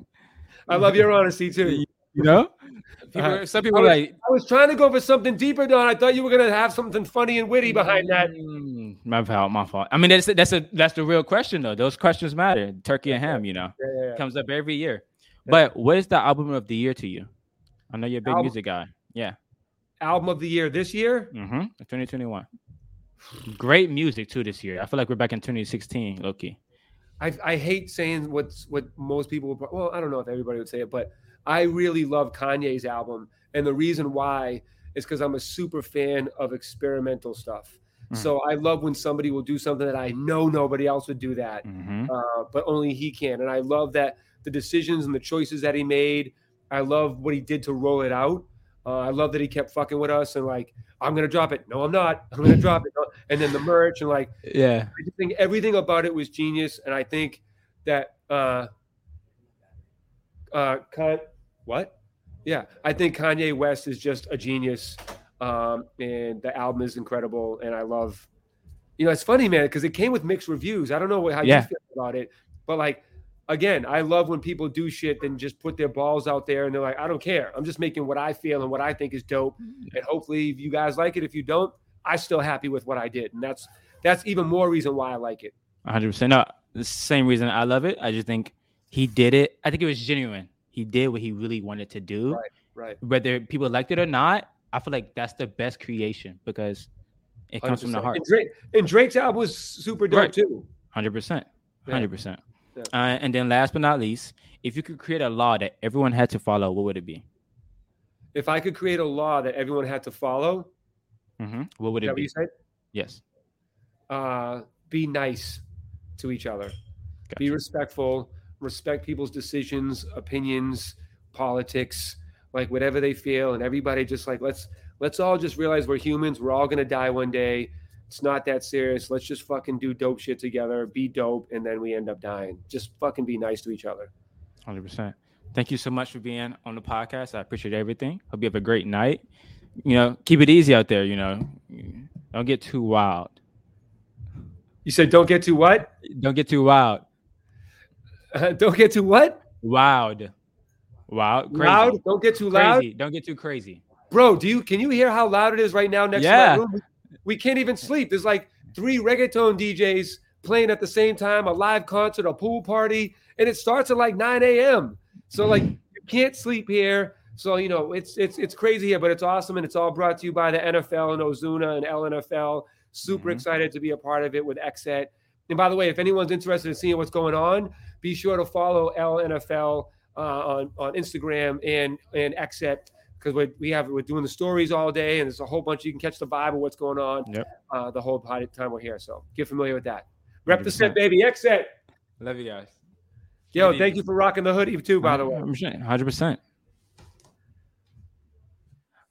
Speaker 8: I love your honesty too.
Speaker 2: You know, people, uh, some people
Speaker 8: I was,
Speaker 2: like.
Speaker 8: I was trying to go for something deeper, Don. I thought you were gonna have something funny and witty behind that.
Speaker 2: Mm, my fault. My fault. I mean, that's that's a that's the real question though. Those questions matter. Turkey and ham, you know,
Speaker 8: yeah, yeah, yeah.
Speaker 2: comes up every year. But what is the album of the year to you? I know you're a big
Speaker 8: Album-
Speaker 2: music guy. Yeah.
Speaker 8: Album of the year this year.
Speaker 2: Mm-hmm. 2021. Great music too this year. I feel like we're back in 2016, Loki.
Speaker 8: I, I hate saying what's what most people would well I don't know if everybody would say it but I really love Kanye's album and the reason why is because I'm a super fan of experimental stuff
Speaker 2: Mm.
Speaker 8: so I love when somebody will do something that I know nobody else would do that
Speaker 2: Mm-hmm.
Speaker 8: uh, but only he can and I love that the decisions and the choices that he made I love what he did to roll it out uh, I love that he kept fucking with us and like I'm gonna drop it no I'm not I'm gonna drop it and then the merch and like
Speaker 2: Yeah.
Speaker 8: I just think everything about it was genius, and I think that uh, uh, Con- what? Yeah, I think Kanye West is just a genius, um, and the album is incredible, and I love. You know, it's funny, man, because it came with mixed reviews. I don't know how
Speaker 2: Yeah.
Speaker 8: you feel about it, but like, again, I love when people do shit and just put their balls out there, and they're like, I don't care. I'm just making what I feel and what I think is dope, and hopefully, you guys like it. If you don't, I'm still happy with what I did, and that's that's even more reason why I like it.
Speaker 2: 100%. No, the same reason I love it. I just think he did it. I think it was genuine. He did what he really wanted to do.
Speaker 8: Right, right.
Speaker 2: Whether people liked it or not, I feel like that's the best creation because it comes from the heart.
Speaker 8: And, Drake, and Drake's album was super dope
Speaker 2: Right.
Speaker 8: too.
Speaker 2: Hundred percent, hundred percent. Uh, and then last but not least, if you could create a law that everyone had to follow, what would it be?
Speaker 8: If I could create a law that everyone had to follow,
Speaker 2: mm-hmm. What would it
Speaker 8: what
Speaker 2: be?
Speaker 8: you said?
Speaker 2: Yes.
Speaker 8: Uh, be nice to each other. Be respectful. Respect people's decisions, opinions, politics, like whatever they feel, and everybody just like let's let's all just realize we're humans. We're all gonna die one day. It's not that serious. Let's just fucking do dope shit together. Be dope, and then we end up dying. Just fucking be nice to each other.
Speaker 2: Hundred percent. Thank you so much for being on the podcast. I appreciate everything. Hope you have a great night. You know, keep it easy out there. You know, don't get too wild.
Speaker 8: You said don't get too what?
Speaker 2: Don't get too wild.
Speaker 8: don't get too what?
Speaker 2: Wild. Wild. Crazy.
Speaker 8: Loud. Don't get too loud.
Speaker 2: Crazy. Don't get too crazy.
Speaker 8: Bro, do you can you hear how loud it is right now next
Speaker 2: Yeah.
Speaker 8: to my room? We, can't even sleep. There's like three reggaeton DJs playing at the same time, a live concert, a pool party, and it starts at like 9 a.m. So like you can't sleep here. So you know it's it's it's crazy here, but it's awesome, and it's all brought to you by the NFL and Ozuna and LNFL. Super
Speaker 2: Mhm.
Speaker 8: excited to be a part of it with XSET. And by the way, if anyone's interested in seeing what's going on, be sure to follow LNFL uh, on on Instagram and and XSET because we we have we're doing the stories all day, and there's a whole bunch. You can catch the vibe of what's going on
Speaker 2: Yep.
Speaker 8: uh, the whole time we're here. So get familiar with that. Rep the
Speaker 2: 100%.
Speaker 8: set, baby. XSET.
Speaker 2: Love you guys.
Speaker 8: Yo,
Speaker 2: Good
Speaker 8: thank you for rocking the hoodie too. By the way,
Speaker 2: hundred percent.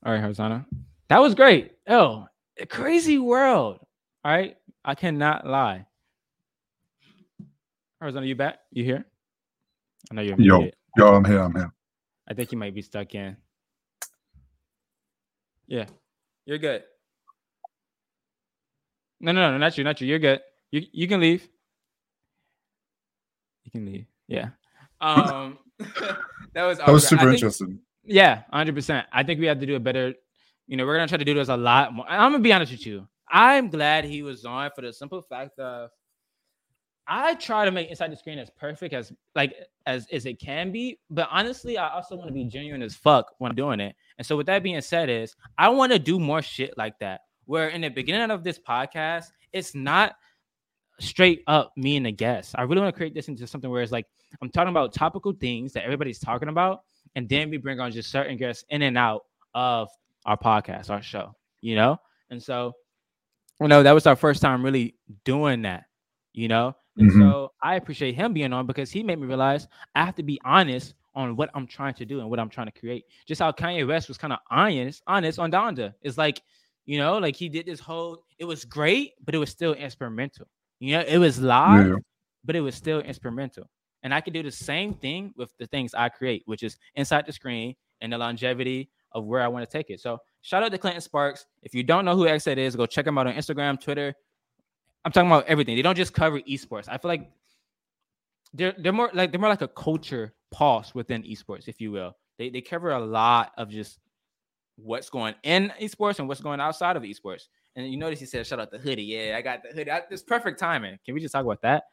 Speaker 2: All right, Hosanna. That was great. Oh, crazy world. All right, I cannot lie. Hosanna, you back? You here? I know you're
Speaker 7: Yo,
Speaker 2: muted.
Speaker 7: yo, I'm here. I'm here.
Speaker 2: I think you might be stuck in. Yeah, you're good. No, no, no, not you, not you. You're good. You you can leave. You can leave. Yeah. Um, that was
Speaker 7: That was super
Speaker 2: think-
Speaker 7: interesting.
Speaker 2: Yeah, hundred percent. I think we have to do a better. You know, we're gonna try to do this a lot more. I'm gonna be honest with you. I'm glad he was on for the simple fact of I try to make inside the screen as perfect as like as as it can be, but honestly, I also want to be genuine as fuck when I'm doing it. And so, with that being said, is I want to do more shit like that. Where in the beginning of this podcast, it's not straight up me and the guest. I really want to create this into something where it's like I'm talking about topical things that everybody's talking about, and then we bring on just certain guests in and out of our podcast, our show, you know? And so, you know, that was our first time really doing that, you know? And
Speaker 7: Mhm.
Speaker 2: so I appreciate him being on because he made me realize I have to be honest on what I'm trying to do and what I'm trying to create. Just how Kanye West was kind of honest, honest on Donda. It's like, you know, like he did this whole, it was great, but it was still experimental. You know, it was live,
Speaker 7: Yeah.
Speaker 2: but it was still experimental. And I can do the same thing with the things I create, which is inside the screen and the longevity of where I want to take it. So shout out to Clinton Sparks. If you don't know who XSET is, go check him out on Instagram, Twitter. I'm talking about everything. They don't just cover esports. I feel like they're they're more like they're more like a culture pulse within esports, if you will. They they cover a lot of just what's going in esports and what's going outside of esports. And you notice he said, "Shout out the hoodie." Yeah, I got the hoodie. I, it's perfect timing. Can we just talk about that?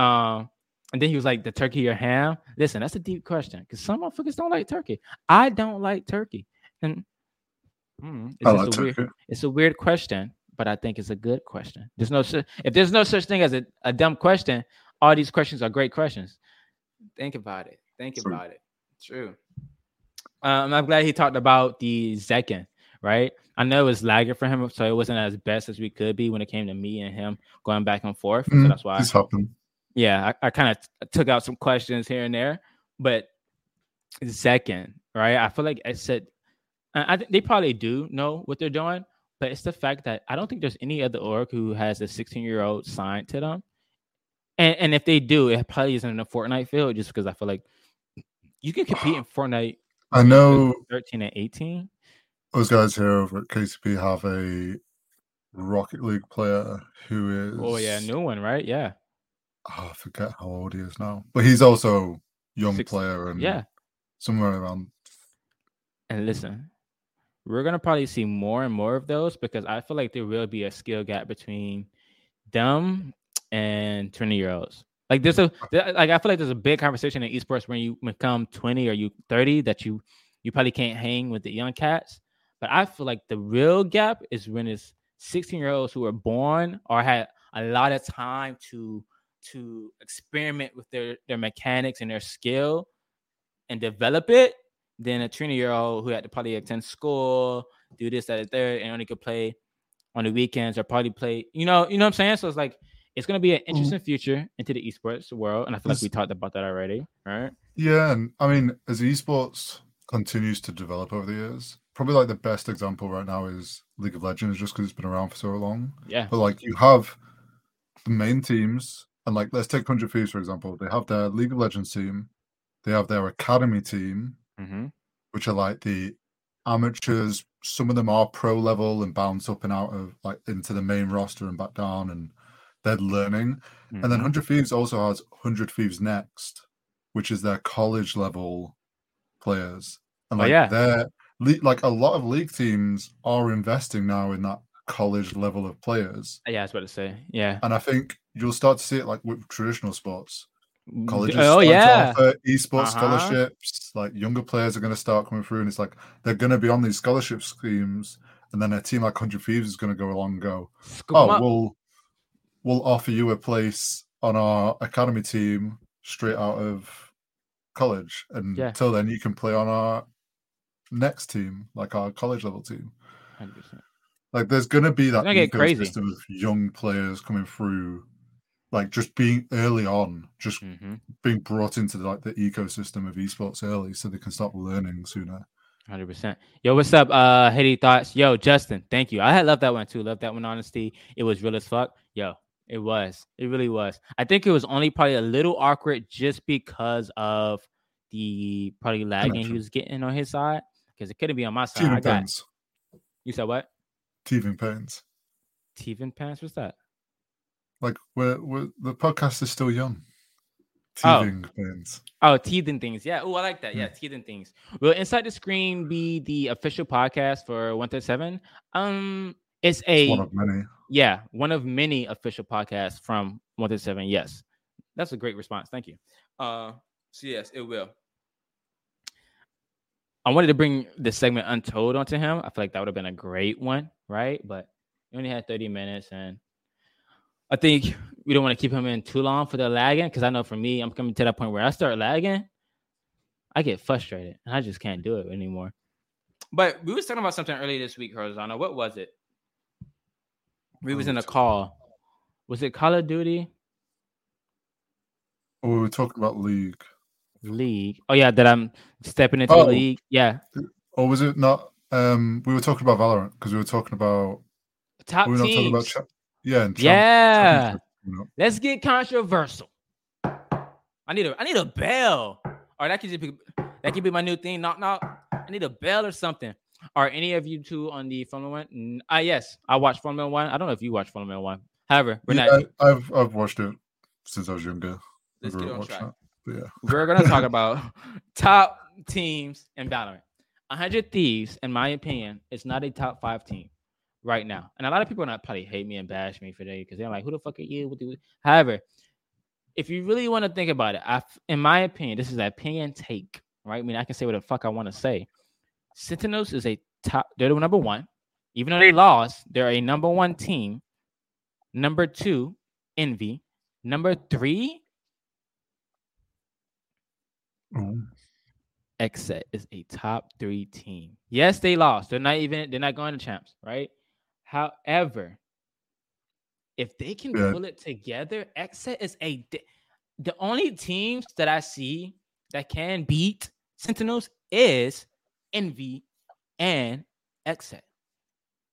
Speaker 2: Um, and then he was like, "The turkey or ham?" Listen, that's a deep question because some motherfuckers don't like turkey. I don't like turkey, and mm, it's
Speaker 7: like
Speaker 2: a weird.
Speaker 7: turkey.
Speaker 2: It's a weird question, but I think it's a good question. There's no if there's no such thing as a, a dumb question. All these questions are great questions. Think about it. Think
Speaker 7: True.
Speaker 2: about it. True. Um, I'm glad he talked about the Zekken, right? I know it was lagging for him, so it wasn't as best as we could be when it came to me and him going back and forth. So
Speaker 7: Mm,
Speaker 2: that's why,
Speaker 7: This happened.
Speaker 2: yeah, I, I kind of took out some questions here and there, but Zekken, right? I feel like I said, I, I think they probably do know what they're doing, but it's the fact that I don't think there's any other org who has a 16 year old signed to them. And, and if they do, it probably isn't in a Fortnite field just because I feel like you can compete in Fortnite
Speaker 7: I know
Speaker 2: 13 and 18.
Speaker 7: those guys here over at KCP have a Rocket League player who is.
Speaker 2: Oh, yeah, new one, right? Yeah.
Speaker 7: Oh, I forget how old he is now, but he's also young
Speaker 2: Six-
Speaker 7: player and
Speaker 2: Yeah.
Speaker 7: somewhere around.
Speaker 2: And listen, we're gonna probably see more and more of those because I feel like there will be a skill gap between them and 20 year olds. Like there's a mm. like I feel like there's a big conversation in esports when you become 20 or you 30 that you you probably can't hang with the young cats. But I feel like the real gap is when it's 16 year olds who are born or had a lot of time to to experiment with their their mechanics and their skill and develop it than a 20 year old who had to probably attend school, do this, that, and third, and only could play on the weekends or probably play, you know, you know what I'm saying? So it's like it's gonna be an mm-hmm. interesting future into the esports world. And I feel like we talked about that already, right?
Speaker 7: Yeah, and I mean, as esports continues to develop over the years, probably like the best example right now is League of Legends, just because it's been around for so long.
Speaker 2: Yeah.
Speaker 7: But like, you have the main teams, and like, let's take Hundred Thieves for example. They have their League of Legends team, they have their academy team,
Speaker 2: Mm-hmm.
Speaker 7: which are like the amateurs. Some of them are pro level and bounce up and out of like into the main roster and back down, and they're learning. And then
Speaker 2: Mhm.
Speaker 7: Hundred Thieves also has Hundred Thieves Next, which is their college level players. And
Speaker 2: Oh,
Speaker 7: like
Speaker 2: yeah.
Speaker 7: they're le- like a lot of league teams are investing now in that college level of players.
Speaker 2: yeah, I was about to say, yeah.
Speaker 7: And I think you'll start to see it like with traditional sports. Colleges
Speaker 2: oh yeah,
Speaker 7: offer esports
Speaker 2: Uh-huh.
Speaker 7: scholarships. Like younger players are going to start coming through, and it's like they're going to be on these scholarship schemes. And then a team like Hundred Thieves is going to go along and go,
Speaker 2: Scoop 'em
Speaker 7: oh, we'll we'll offer you a place on our academy team straight out of college, and
Speaker 2: Yeah.
Speaker 7: until then you can play on our next team, like our college level team.
Speaker 2: 100%.
Speaker 7: Like there's gonna be that
Speaker 2: gonna crazy.
Speaker 7: ecosystem of young players coming through, like just being early on, just
Speaker 2: Mhm.
Speaker 7: being brought into like the ecosystem of esports early, so they can start learning sooner.
Speaker 2: Hundred percent. Yo, what's up? Uh, Haiti thoughts. Yo, Justin, thank you. I had loved that one too. Love that one. Honesty. It was real as fuck. Yo, it was. It really was. I think it was only probably a little awkward just because of the probably lagging he was getting on his side because it couldn't be on my side. I
Speaker 7: Teething
Speaker 2: got.
Speaker 7: pains.
Speaker 2: You said what?
Speaker 7: Teething pains.
Speaker 2: Teething pains. What's that?
Speaker 7: Like we're, we're the podcast is still young.
Speaker 2: Oh.
Speaker 7: Teething pains.
Speaker 2: Oh, teething things. Yeah. Oh, I like that. Yeah,
Speaker 7: Mm.
Speaker 2: teething things. Will Inside the Screen be the official podcast for One Thirty Seven? Um, it's
Speaker 7: It's
Speaker 2: a
Speaker 7: one of many.
Speaker 2: Yeah, one of many official podcasts from 137. Yes, that's a great response. Thank you. Uh, so yes, it will. I wanted to bring the segment Untold onto him. I feel like that would have been a great one, right? But we only had 30 minutes and I think we don't want to keep him in too long for the lagging because I know for me, I'm coming to that point where I start lagging. I get frustrated and I just can't do it anymore. But we was talking about something earlier this week, Horizontal. What was it? We was in a call. Was it Call of Duty?
Speaker 7: Oh, we were talking about league.
Speaker 2: League. Oh yeah, that I'm stepping into
Speaker 7: Oh.
Speaker 2: the league. Yeah.
Speaker 7: Or was it not? Um, we were talking about Valorant because we were talking about.
Speaker 2: Top
Speaker 7: we were not talking about. Yeah, and champ-
Speaker 2: Yeah.
Speaker 7: coming.
Speaker 2: Let's get controversial. I need a I need a bell. Or that could just be that could be my new thing. Knock knock. I need a bell or something. Are any of you two on the Formula One? Ah, yes, I watch Formula One. I don't know if you watch Formula One. However, we're
Speaker 7: Yeah,
Speaker 2: not.
Speaker 7: I, I've I've watched it since I was younger.
Speaker 2: Let's
Speaker 7: Never
Speaker 2: get on track.
Speaker 7: that, yeah,
Speaker 2: We're gonna talk about top teams in Valorant. 100 Thieves, in my opinion, is not a top five team right now. And a lot of people are not probably hate me and bash me for that because they're like, "Who the fuck are you?" You-" However, if you really want to think about it, I, in my opinion, this is an opinion take, right? I mean, I can say what the fuck I want to say. Sentinels is a top. They're the number one, even though they lost. They're a number one team. Number two, Envy. Number three, mm.
Speaker 7: Ooh.
Speaker 2: XSET is a top three team. Yes, they lost. They're not even. They're not going to champs, right? However, if they can
Speaker 7: Yeah.
Speaker 2: pull it together, XSET is a. The only teams that I see that can beat Sentinels is Envy and XSET.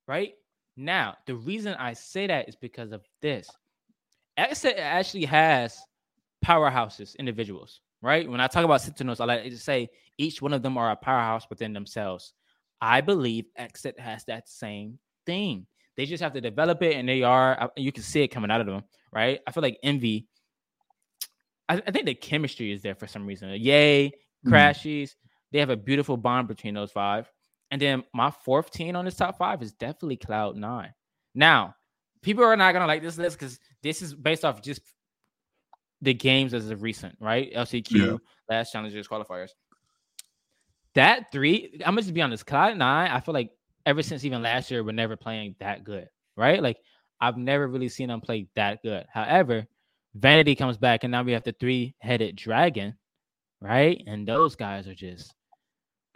Speaker 2: Right now, the reason I say that is because of this. XSET actually has powerhouses, individuals, right? When I talk about Sentinels, I like to say each one of them are a powerhouse within themselves. I believe XSET has that same thing. They just have to develop it, and they are. uh, You can see it coming out of them, right? I feel like Envy. I, I think the chemistry is there for some reason. Yay,
Speaker 7: Mm.
Speaker 2: Crashies. They have a beautiful bond between those five. And then my fourth team on this top five is definitely Cloud Nine. Now, people are not gonna like this list because this is based off just the games as of recent, right? LCQ, last challengers qualifiers. That three, I'm gonna just be honest. Cloud Nine, I feel like ever since even last year, we're never playing that good, right? Like I've never really seen them play that good. However, Vanity comes back, and now we have the three-headed dragon, right? And those guys are just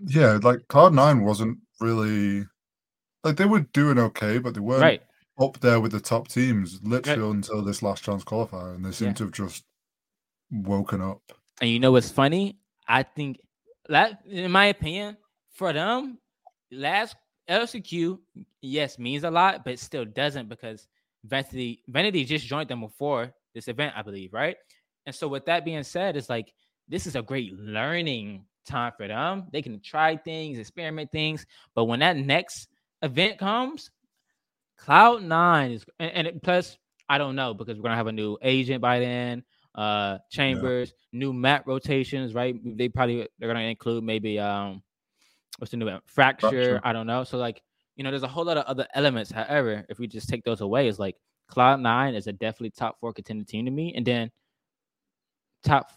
Speaker 7: yeah. Like Cloud Nine wasn't really like they were doing okay, but they weren't
Speaker 2: right.
Speaker 7: up there with the top teams literally until this last chance qualifier, and they seem
Speaker 2: Yeah.
Speaker 7: to have just woken up.
Speaker 2: And you know what's funny? I think that, in my opinion, for them, last LCQ, yes, means a lot, but still doesn't because Vanity Vanity just joined them before this event, I believe, right? And so, with that being said, it's like this is a great learning time for them. They can try things, experiment things, but when that next event comes, Cloud Nine is, and, and it, plus, I don't know because we're gonna have a new agent by then uh chambers new map rotations right they probably they're gonna include maybe um what's the new one? fracture,
Speaker 7: Fracture.
Speaker 2: i don't know so like you know there's a whole lot of other elements however if we just take those away it's like cloud nine is a definitely top four contender team to me and then top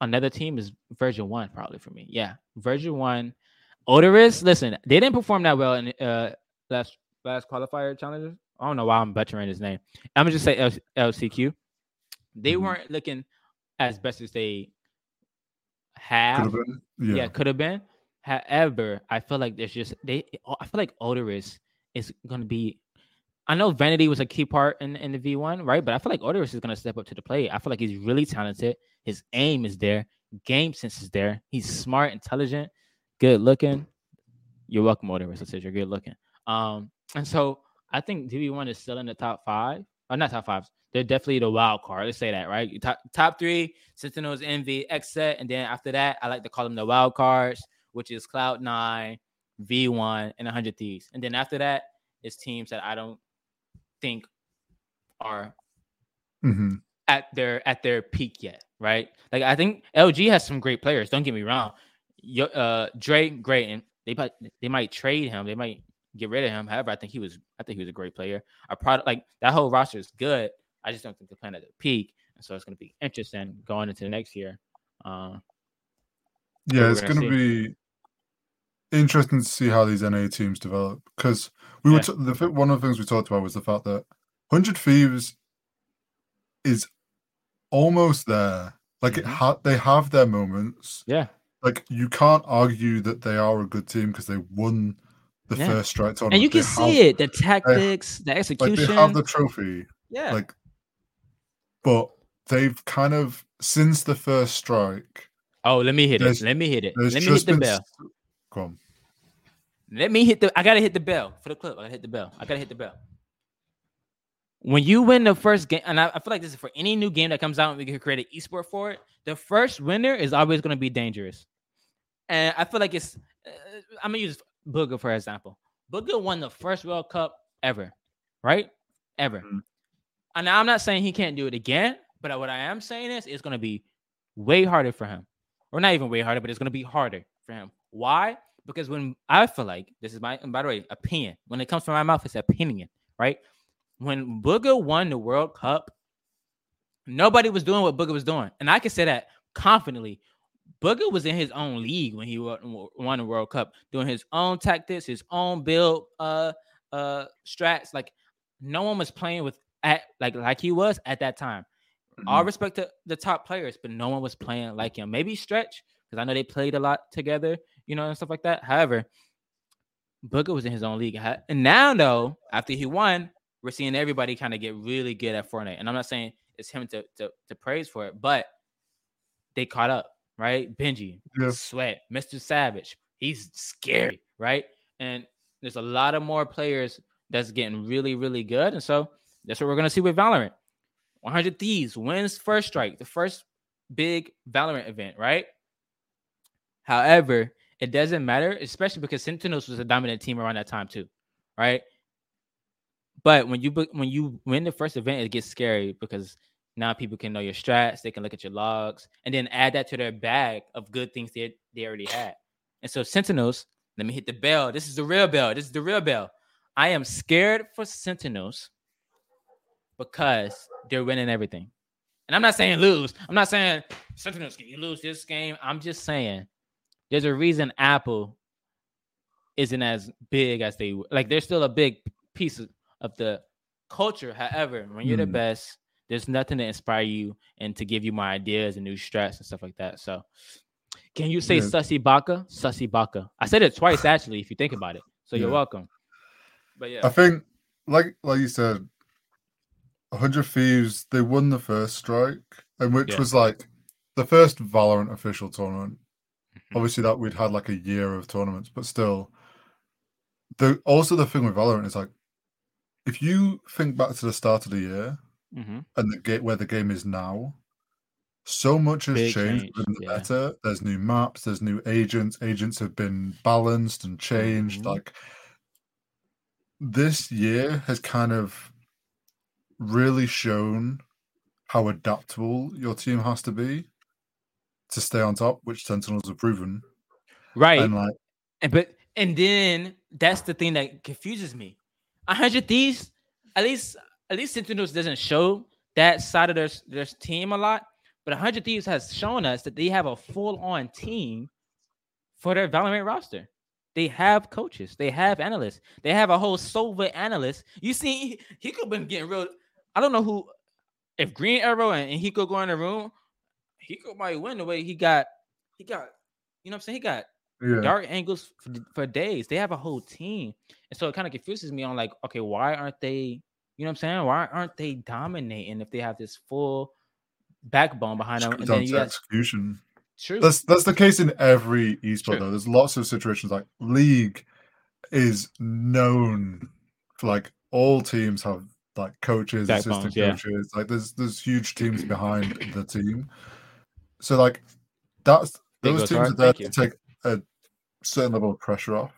Speaker 2: another team is version one probably for me yeah version one odorous listen they didn't perform that well in uh last last qualifier challenges i don't know why i'm butchering his name i'm gonna just say L- lcq they
Speaker 7: Mhm.
Speaker 2: weren't looking as best as they have.
Speaker 7: been.
Speaker 2: Yeah,
Speaker 7: Yeah.
Speaker 2: could have been. However, I feel like there's just they. I feel like Odorous is going to be. I know Vanity was a key part in, in the V1, right? But I feel like Odorous is going to step up to the plate. I feel like he's really talented. His aim is there. Game sense is there. He's smart, intelligent, good looking. You're welcome, Odorous. I said you're good looking. Um, and so I think DV1 is still in the top five. Or not top five. They're definitely the wild card. Let's say that, right? Top, top three, Sentinels, Envy, XSET. And then after that, I like to call them the wild cards, which is Cloud9, V1, and 100 Thieves. And then after that, it's teams that I don't think are
Speaker 7: hmm
Speaker 2: at their at their peak yet, right? Like I think LG has some great players. Don't get me wrong. Yo, uh, Dre, and they might they might trade him. They might get rid of him. However, I think he was I think he was a great player. Our product, like that whole roster is good. I just don't think they're playing at the peak, and so it's going to be interesting going into the next year. Uh,
Speaker 7: Yeah, it's going to be interesting to see how these NA teams develop because we were
Speaker 2: Yeah.
Speaker 7: t- the one of the things we talked about was the fact that Hundred Thieves is almost there. Like it
Speaker 2: Mhm.
Speaker 7: ha- they have their moments.
Speaker 2: Yeah.
Speaker 7: Like you can't argue that they are a good team because they won the
Speaker 2: Yeah.
Speaker 7: first strike tournament.
Speaker 2: And you
Speaker 7: They
Speaker 2: can see
Speaker 7: have-
Speaker 2: it, the tactics, the
Speaker 7: Like
Speaker 2: execution.
Speaker 7: they have the trophy.
Speaker 2: yeah.
Speaker 7: Like, but they've kind of since the first strike.
Speaker 2: oh, let me hit it. Let me hit it. Let me hit the bell.
Speaker 7: S-
Speaker 2: Let me hit the. I gotta hit the bell for the clip. I gotta hit the bell. I gotta hit the bell. When you win the first game, and I, I feel like this is for any new game that comes out and we can create an esport for it. The first winner is always going to be dangerous, and I feel like it's. Uh, I'm gonna use Bugha for example. Bugha won the first World Cup ever, right? Ever.
Speaker 7: Mhm.
Speaker 2: And I'm not saying he can't do it again, but what I am saying is it's going to be way harder for him, or not even way harder, but it's going to be harder for him. Why? Because when I feel like this is my, and by the way, opinion. When it comes from my mouth, it's opinion, right? When Bugha won the World Cup, nobody was doing what Bugha was doing, and I can say that confidently. Bugha was in his own league when he won, the World Cup, doing his own tactics, his own build, uh, uh, strats. Like no one was playing with at like like he was at that time. All
Speaker 7: Mm-hmm.
Speaker 2: respect to the top players, but no one was playing like him. Maybe Stretch, because I know they played a lot together, you know, and stuff like that. However, Bugha was in his own league. And now, though, after he won, we're seeing everybody kind of get really good at Fortnite. And I'm not saying it's him to, to, to praise for it, but they caught up, right? Benji,
Speaker 7: Yeah.
Speaker 2: Sweat, Mr. Savage. He's scary, right? And there's a lot of more players that's getting really, really good. And so that's what we're going to see with Valorant. 100 Thieves wins first strike, the first big Valorant event, right? However, it doesn't matter, especially because Sentinels was a dominant team around that time too, right? But when you when you win the first event, it gets scary because now people can know your strats, they can look at your logs, and then add that to their bag of good things they they already had. And so Sentinels, let me hit the bell. This is the real bell. This is the real bell. I am scared for Sentinels because they're winning everything. And I'm not saying lose. I'm not saying Sentinels can you lose this game. I'm just saying there's a reason Apple isn't as big as they like. They're still a big piece of, of the culture. However, when you're the
Speaker 7: Hmm.
Speaker 2: best, there's nothing to inspire you and to give you more ideas and new strats and stuff like that. So, can you say
Speaker 7: Yeah.
Speaker 2: Sussy Baka? Sussy Baka. I said it twice actually. If you think about it, so you're welcome. But yeah,
Speaker 7: I think, like like you said, hundred thieves. They won the first strike, and which
Speaker 2: Yeah.
Speaker 7: was like the first Valorant official tournament.
Speaker 2: Mhm.
Speaker 7: Obviously, that we'd had like a year of tournaments, but still. The also the thing with Valorant is like, if you think back to the start of the year
Speaker 2: hmm
Speaker 7: and the gate where the game is now, so much has
Speaker 2: Big
Speaker 7: changed
Speaker 2: change,
Speaker 7: within the
Speaker 2: yeah.
Speaker 7: meta. There's new maps, there's new agents. Agents have been balanced and changed.
Speaker 2: Mhm.
Speaker 7: Like this year has kind of really shown how adaptable your team has to be to stay on top, which Sentinels have proven.
Speaker 2: right.
Speaker 7: And like,
Speaker 2: And but and then that's the thing that confuses me. A hundred thieves, at least at least Sentinels doesn't show that side of their, their team a lot. But hundred thieves has shown us that they have a full-on team for their Valorant roster. They have coaches, they have analysts, they have a whole Sova analyst. You see, he could have been getting real. I don't know who if Green Arrow and, and he could go in the room, he could might win the way he got he got, you know what I'm saying? He got
Speaker 7: yeah,
Speaker 2: dark angles for, for days. They have a whole team. And so it kind of confuses me on like, okay, why aren't they, you know what I'm saying? Why aren't they dominating if they have this full backbone behind them? And then you got
Speaker 7: execution.
Speaker 2: true.
Speaker 7: That's that's the case in every esport
Speaker 2: True.
Speaker 7: though. There's lots of situations like League is known for like all teams have like coaches, assistant
Speaker 2: yeah.
Speaker 7: coaches. Like there's there's huge teams behind the team. So like that's those teams are there to take a certain level of pressure off.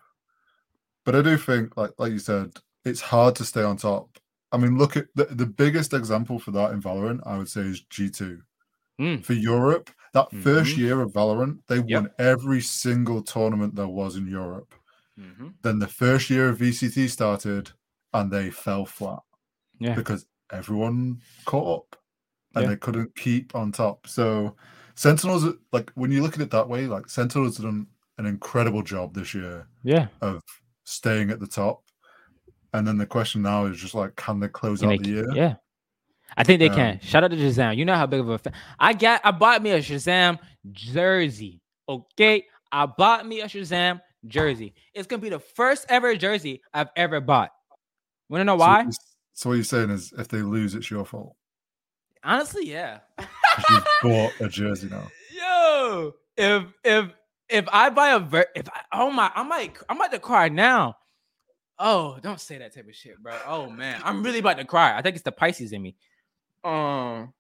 Speaker 7: But I do think, like like you said, it's hard to stay on top. I mean, look at the, the biggest example for that in Valorant, I would say, is G2
Speaker 2: Mm.
Speaker 7: for Europe. That first
Speaker 2: Mhm.
Speaker 7: year of Valorant, they
Speaker 2: Yep.
Speaker 7: won every single tournament there was in Europe.
Speaker 2: Mhm.
Speaker 7: Then the first year of VCT started and they fell flat
Speaker 2: Yeah.
Speaker 7: because everyone caught up and
Speaker 2: Yeah.
Speaker 7: they couldn't keep on top. So Sentinels, like when you look at it that way, like Sentinels done an incredible job this year
Speaker 2: Yeah.
Speaker 7: of staying at the top. And then the question now is just like, can they close
Speaker 2: Can
Speaker 7: out
Speaker 2: they
Speaker 7: the year?
Speaker 2: Yeah. I think they
Speaker 7: Yeah.
Speaker 2: can. Um, Shout out to ShahZaM. You know how big of a fan. I got I bought me a ShahZaM jersey. Okay. I bought me a Shazam jersey. It's gonna be the first ever jersey I've ever bought. Wanna know why?
Speaker 7: you- So what you're saying is, if they lose, it's your fault.
Speaker 2: Honestly, yeah.
Speaker 7: You've bought a jersey now.
Speaker 2: Yo, if if if I buy a ver- if I oh my I might I'm about to cry now. Oh, don't say that type of shit, bro. Oh man, I'm really about to cry. I think it's the Pisces in me. Um,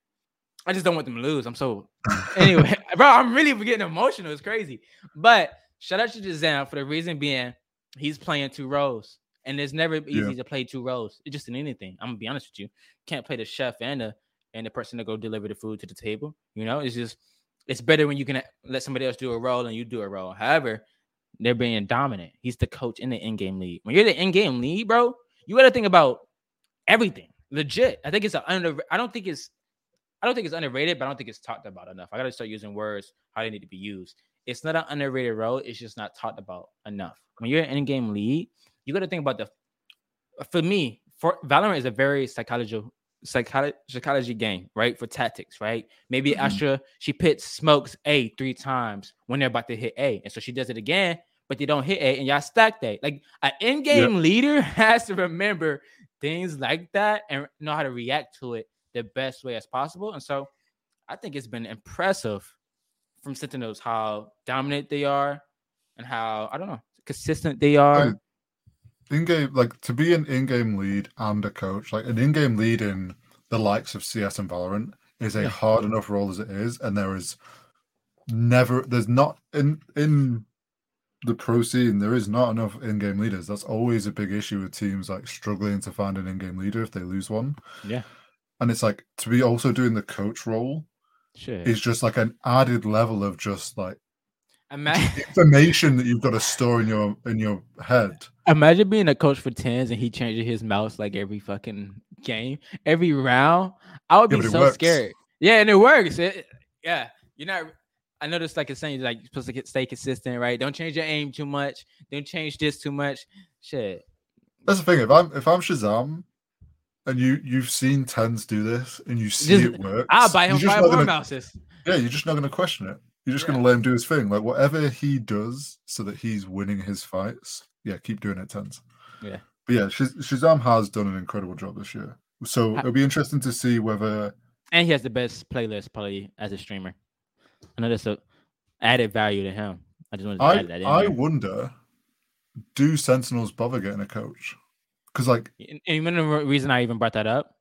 Speaker 2: I just don't want them to lose. I'm so anyway, bro. I'm really getting emotional. It's crazy. But shout out to ShahZaM for the reason being he's playing two roles, and it's never easy
Speaker 7: Yeah.
Speaker 2: to play two roles. It's just in anything. I'm gonna be honest with you. Can't play the chef and the and the person to go deliver the food to the table. You know, it's just it's better when you can let somebody else do a role and you do a role. However, they're being dominant. He's the coach in the in-game lead. When you're the in-game lead, bro, you got to think about everything. Legit. I think it's a under. I don't think it's. I don't think it's underrated, but I don't think it's talked about enough. I got to start using words how they need to be used. It's not an underrated role. It's just not talked about enough. When you're an in-game lead, you got to think about the. For me, for Valorant is a very psychological psychology psychology game, right? For tactics, right? Maybe
Speaker 7: Mhm.
Speaker 2: Astra she pits smokes A three times when they're about to hit A, and so she does it again, but they don't hit A, and y'all stack A. Like an in-game leader has to remember things like that and know how to react to it the best way as possible. And so, I think it's been impressive from Sentinels how dominant they are and how I don't know consistent they are.
Speaker 7: In-game like to be an in-game lead and a coach like an in-game lead in the likes of cs and valorant is a
Speaker 2: Yeah.
Speaker 7: hard enough role as it is and there is never there's not in in the pro scene there is not enough in-game leaders that's always a big issue with teams like struggling to find an in-game leader if they lose one
Speaker 2: Yeah.
Speaker 7: and it's like to be also doing the coach role
Speaker 2: Sure.
Speaker 7: is just like an added level of just like
Speaker 2: Imagine,
Speaker 7: information that you've got to store in your in your head
Speaker 2: imagine being a coach for TenZ and he changing his mouse like every fucking game, every round. I would be so
Speaker 7: works.
Speaker 2: scared. Yeah, and it works. It, yeah, you're not. I noticed like it's saying like you're supposed to get, stay consistent, right? Don't change your aim too much. Don't change this too much. Shit.
Speaker 7: That's the thing. If I'm if I'm ShahZaM, and you you've seen TenZ do this, and you see
Speaker 2: Just-
Speaker 7: it works,
Speaker 2: I'll buy him five more
Speaker 7: gonna-
Speaker 2: mouses.
Speaker 7: Yeah, you're just not going to question it. You're just
Speaker 2: Yeah.
Speaker 7: going to let him do his thing. Like whatever he does, so that he's winning his fights. Yeah, keep doing it, TenZ.
Speaker 2: Yeah.
Speaker 7: But yeah, Shaz- ShahZaM has done an incredible job this year. So it'll be interesting to see whether
Speaker 2: And he has the best playlist probably as a streamer. I know that's a added value to him. I just wanted to
Speaker 7: I
Speaker 2: add that in.
Speaker 7: I
Speaker 2: there.
Speaker 7: wonder, do Sentinels bother getting a coach? Because like
Speaker 2: And, and you know the reason I even brought that up?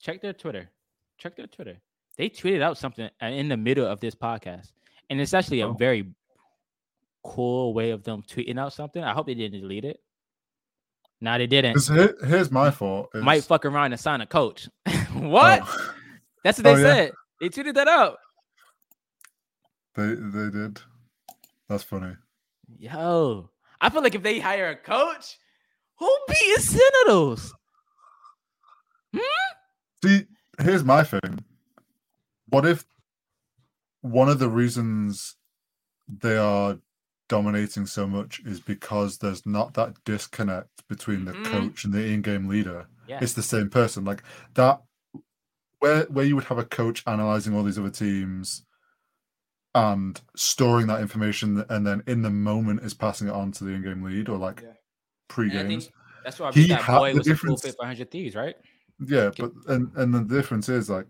Speaker 2: Check their Twitter. Check their Twitter. They tweeted out something uh, in the middle of this podcast, and it's actually a
Speaker 7: Oh.
Speaker 2: very cool way of them tweeting out something. I hope they didn't delete it. No, they didn't.
Speaker 7: here, here's my thought. Is,
Speaker 2: Might fuck around and sign a coach. Oh. what?
Speaker 7: Oh,
Speaker 2: That's what they
Speaker 7: Oh, yeah.
Speaker 2: said. They tweeted that out.
Speaker 7: they they did. That's funny.
Speaker 2: Yo, I feel like if they hire a coach, who beat Sentinels? Hmm?
Speaker 7: See, here's my thing. What if one of the reasons they are dominating so much is because there's not that disconnect between the
Speaker 2: Mhm.
Speaker 7: coach and the in-game leader?
Speaker 2: Yeah.
Speaker 7: It's the same person. Like that where where you would have a coach analyzing all these other teams and storing that information and then in the moment is passing it on to the in-game lead or like
Speaker 2: Yeah. pre-games. that's why I
Speaker 7: He
Speaker 2: beat that
Speaker 7: had
Speaker 2: boy
Speaker 7: the
Speaker 2: was a full
Speaker 7: difference-
Speaker 2: fit for 100 Thieves, right?
Speaker 7: Yeah, but and and the difference is like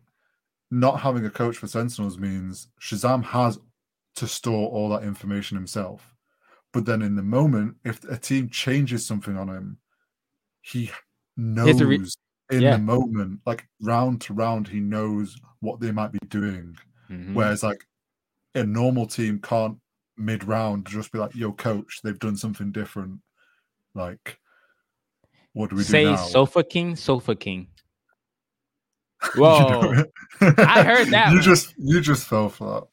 Speaker 7: not having a coach for Sentinels means ShahZaM has to store all that information himself. But then in the moment, if a team changes something on him, he knows
Speaker 2: re-
Speaker 7: in
Speaker 2: Yeah.
Speaker 7: the moment, like round to round, he knows what they might be doing.
Speaker 2: Mhm.
Speaker 7: Whereas like a normal team can't mid round just be like, "Yo, coach, they've done something different." Like, what do we
Speaker 2: Say
Speaker 7: do now?
Speaker 2: Sofa King, Sofa King. Whoa. I heard that
Speaker 7: You
Speaker 2: one.
Speaker 7: just you just fell for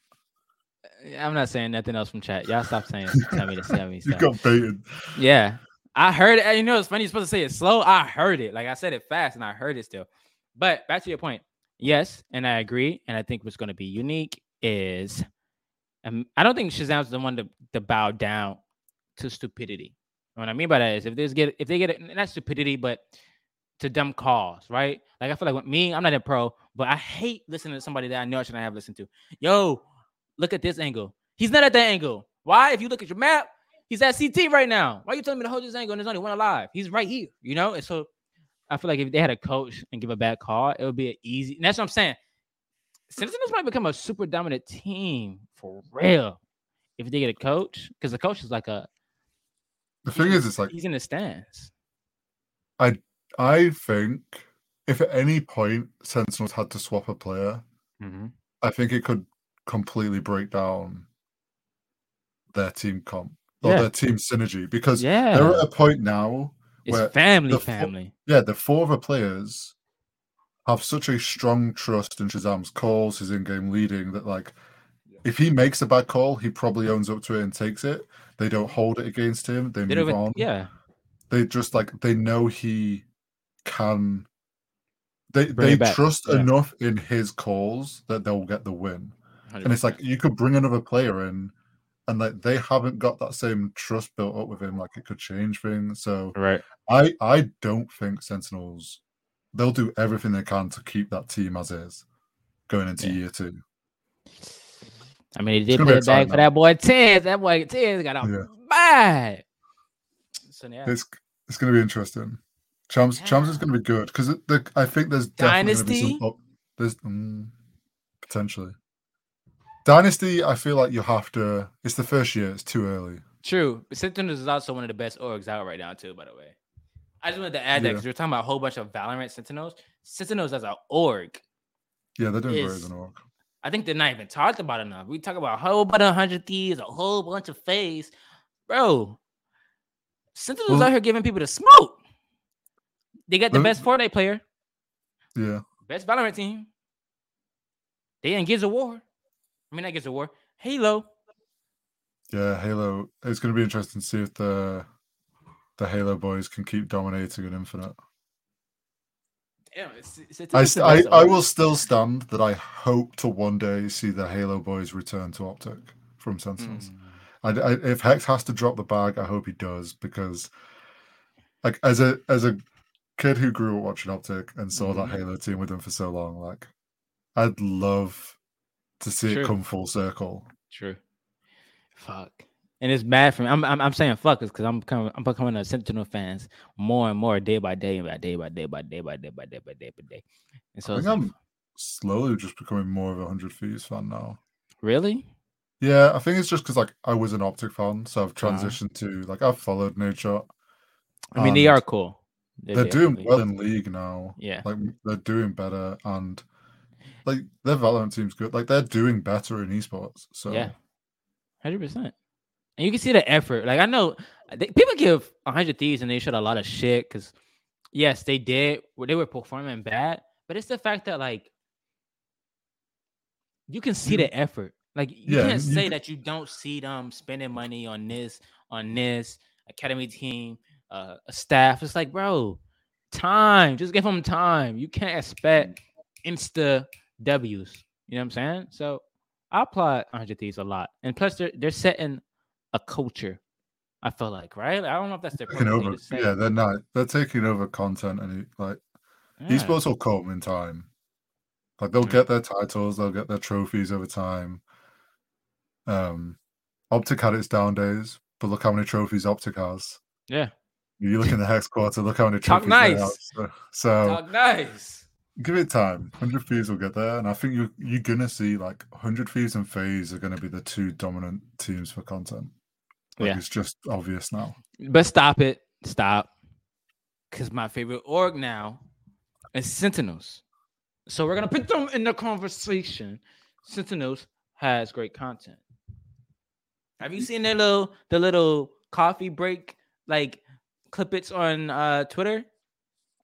Speaker 2: I'm not saying nothing else from chat. Y'all stop saying tell me to tell me
Speaker 7: that. You
Speaker 2: stuff.
Speaker 7: got baited.
Speaker 2: Yeah. I heard it. You know, it's funny. You're supposed to say it slow. I heard it. Like I said it fast and I heard it still. But back to your point. Yes. And I agree. And I think what's going to be unique is um, I don't think ShahZaM's the one to, to bow down to stupidity. And what I mean by that is if they get if they get it, not stupidity, but to dumb calls, right? Like I feel like with me, I'm not a pro, but I hate listening to somebody that I know I shouldn't have listened to. Yo, look at this angle. He's not at that angle. Why? If you look at your map, he's at CT right now. Why are you telling me to hold this angle and there's only one alive? He's right here, you know? And so I feel like if they had a coach and give a bad call, it would be an easy. And that's what I'm saying. Sentinels might become a super dominant team for real if they get a coach, because the coach is like a.
Speaker 7: The thing is, it's like
Speaker 2: he's in the stands.
Speaker 7: I I think if at any point Sentinels had to swap a player,
Speaker 2: mm-hmm.
Speaker 7: I think it could completely break down their team comp or
Speaker 2: Yeah.
Speaker 7: their team synergy because
Speaker 2: Yeah.
Speaker 7: they're at a point now
Speaker 2: It's
Speaker 7: where
Speaker 2: family,
Speaker 7: the
Speaker 2: family.
Speaker 7: yeah, the four other players have such a strong trust in ShahZaM's calls, his in-game leading that like if he makes a bad call, he probably owns up to it and takes it. They don't hold it against him. They,
Speaker 2: They
Speaker 7: move
Speaker 2: even-
Speaker 7: on.
Speaker 2: yeah.
Speaker 7: They just like they know he can they
Speaker 2: Bring
Speaker 7: they trust
Speaker 2: yeah.
Speaker 7: enough in his calls that they'll get the win. And it's like you could bring another player in and like they haven't got that same trust built up with him, like it could change things. So
Speaker 2: Right.
Speaker 7: I I don't think Sentinels they'll do everything they can to keep that team as is going into year two.
Speaker 2: I mean, he did put it back for that boy TenZ. That boy TenZ got a
Speaker 7: Yeah.
Speaker 2: bad. So yeah,
Speaker 7: It's it's gonna be interesting. Champs Champs is gonna be good because I think there's definitely gonna be
Speaker 2: Dynasty?
Speaker 7: some up, there's mm, potentially Dynasty. I feel like you have to. It's the first year. It's too early.
Speaker 2: true. But Sentinels is also one of the best orgs out right now too. By the way, I just wanted to add that because we're talking about a whole bunch of Valorant Sentinels. Sentinels as an org,
Speaker 7: Yeah, they're doing great
Speaker 2: Is-
Speaker 7: as an org.
Speaker 2: I think they're not even talked about enough. We talk about a whole bunch of hundred thieves, a whole bunch of FaZe, bro. Sentinels
Speaker 7: Well-
Speaker 2: out here giving people the smoke. They got the best Fortnite player,
Speaker 7: Yeah.
Speaker 2: best Valorant team. They Gears of War. I mean, not Gears of War. Halo.
Speaker 7: Yeah, Halo. It's going to be interesting to see if the the Halo boys can keep dominating in Infinite.
Speaker 2: Damn, it's, it's, it's
Speaker 7: I, st- I, I will still stand that I hope to one day see the Halo boys return to Optic from Sentinels.
Speaker 2: Mm.
Speaker 7: I, I, if H3CZ has to drop the bag, I hope he does because, like, as a as a kid who grew up watching Optic and saw that
Speaker 2: Mhm.
Speaker 7: Halo team with them for so long, like, I'd love to see
Speaker 2: True.
Speaker 7: it come full circle.
Speaker 2: True. Fuck. And it's bad for me. I'm I'm, I'm saying fuck because I'm becoming I'm becoming a Sentinel fans more and more day by day by day by day by day by day by day by day by day. And so
Speaker 7: I think
Speaker 2: like,
Speaker 7: I'm slowly just becoming more of a hundred thieves fan now.
Speaker 2: really
Speaker 7: Yeah, I think it's just because like I was an Optic fan, so I've
Speaker 2: Uh-huh.
Speaker 7: transitioned to like I've followed Nadeshot.
Speaker 2: I mean, they are cool. They're
Speaker 7: They're doing
Speaker 2: definitely-
Speaker 7: well in league now.
Speaker 2: Yeah.
Speaker 7: like they're doing better, and like their Valorant team's good. Like they're doing better in esports. So
Speaker 2: Yeah, hundred percent. And you can see the effort. Like I know they, people give hundred thieves and they showed a lot of shit because yes, they did. They were performing bad, but it's the fact that like you can see
Speaker 7: You-
Speaker 2: the effort. Like you
Speaker 7: Yeah,
Speaker 2: can't say
Speaker 7: can-
Speaker 2: that you don't see them spending money on this, on this academy team, uh, a staff. It's like, bro, time. Just give them time. You can't expect insta W's. You know what I'm saying? So I applaud 100 Thieves a lot, and plus they're they're setting a culture. I feel like right. I don't know if that's their
Speaker 7: taking over. Yeah, they're not. They're taking over content and like
Speaker 2: Yeah.
Speaker 7: esports will come in time. Like they'll get their titles, they'll get their trophies over time. Um, Optic had its down days, but look how many trophies Optic has.
Speaker 2: Yeah.
Speaker 7: You look in the hex quarter, look how many
Speaker 2: Talk
Speaker 7: trophies they have.
Speaker 2: nice.
Speaker 7: So, so
Speaker 2: Talk nice.
Speaker 7: give it time. Hundred Thieves will get there, and I think you you're gonna see like Hundred Thieves and FaZe are gonna be the two dominant teams for content. Like
Speaker 2: Yeah.
Speaker 7: it's just obvious now.
Speaker 2: But stop it. Stop. Because my favorite org now is Sentinels. So we're gonna put them in the conversation. Sentinels has great content. Have you seen their little the little coffee break like clippets on uh Twitter?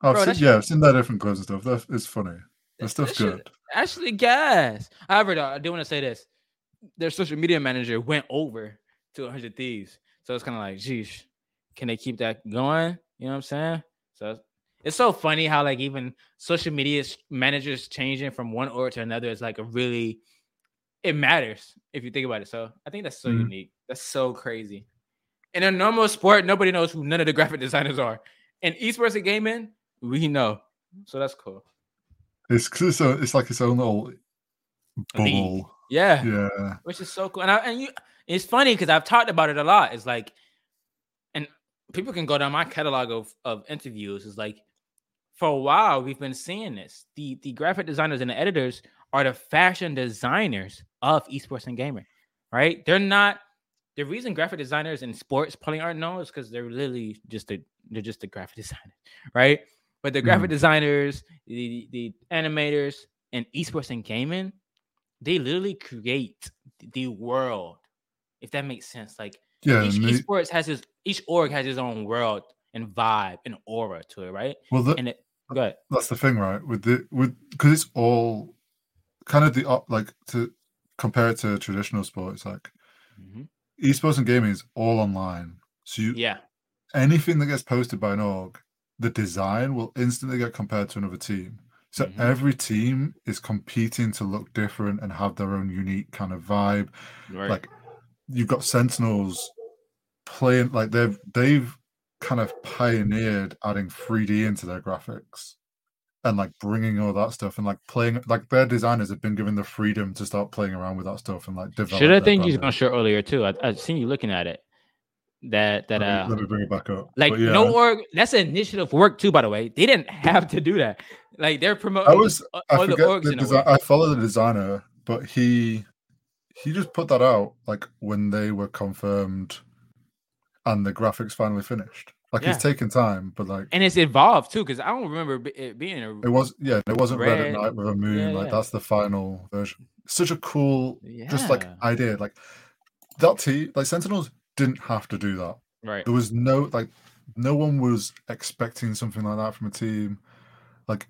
Speaker 7: I've
Speaker 2: Bro, that
Speaker 7: seen, yeah, I've seen their different clips and stuff. That, it's funny. That stuff's
Speaker 2: that
Speaker 7: good.
Speaker 2: Actually, gas. However, though, I do want to say this: their social media manager went over to 100 Thieves, so it's kind of like, geez, can they keep that going? You know what I'm saying? So it's so funny how like even social media managers changing from one org to another is like a really it matters if you think about it. So I think that's so
Speaker 7: Mhm.
Speaker 2: unique. That's so crazy. In a normal sport, nobody knows who none of the graphic designers are. In esports and gaming, we know. So that's cool.
Speaker 7: It's 'cause it's, a, it's like its own little bubble.
Speaker 2: Yeah.
Speaker 7: Yeah.
Speaker 2: which is so cool. And I, and you, it's funny because I've talked about it a lot. It's like, and people can go down my catalog of of interviews. It's like, for a while we've been seeing this. The the graphic designers and the editors are the fashion designers of esports and gaming, right? They're not. The reason graphic designers in sports probably aren't known is because they're literally just a they're just the graphic designer, right? But the graphic designers, the the animators, and esports and gaming, they literally create the world if that makes sense like
Speaker 7: Yeah.
Speaker 2: each
Speaker 7: they-
Speaker 2: esports has his each org has his own world and vibe and aura to it right
Speaker 7: well, the,
Speaker 2: and it go ahead
Speaker 7: that's the thing, right? With the with because it's all kind of the like to compare it to traditional sports, like
Speaker 2: Mhm.
Speaker 7: Esports and gaming is all online. So you
Speaker 2: yeah
Speaker 7: anything that gets posted by an org, the design will instantly get compared to another team. So
Speaker 2: Mhm.
Speaker 7: every team is competing to look different and have their own unique kind of vibe.
Speaker 2: right
Speaker 7: Like you've got Sentinels playing like they've they've kind of pioneered adding 3D into their graphics and like bringing all that stuff and like playing like their designers have been given the freedom to start playing around with that stuff and like develop.
Speaker 2: should i think you
Speaker 7: brand.
Speaker 2: gonna show earlier too I, i've seen you looking at it that that
Speaker 7: Let me,
Speaker 2: uh
Speaker 7: let me bring it back up.
Speaker 2: like
Speaker 7: yeah,
Speaker 2: no org that's an initiative work too by the way they didn't have to do that like they're promoting
Speaker 7: I was I forget
Speaker 2: orgs
Speaker 7: the desi- I follow the designer, but he he just put that out like when they were confirmed and the graphics finally finished. Like
Speaker 2: Yeah.
Speaker 7: it's taken time, but like
Speaker 2: and it's evolved too because i don't remember it being a
Speaker 7: it was yeah, it wasn't red,
Speaker 2: Red.
Speaker 7: at night with a moon.
Speaker 2: Yeah,
Speaker 7: like
Speaker 2: yeah.
Speaker 7: that's the final version. Such a cool just like idea. Like that team like Sentinels didn't have to do that.
Speaker 2: right
Speaker 7: There was no like no one was expecting something like that from a team. Like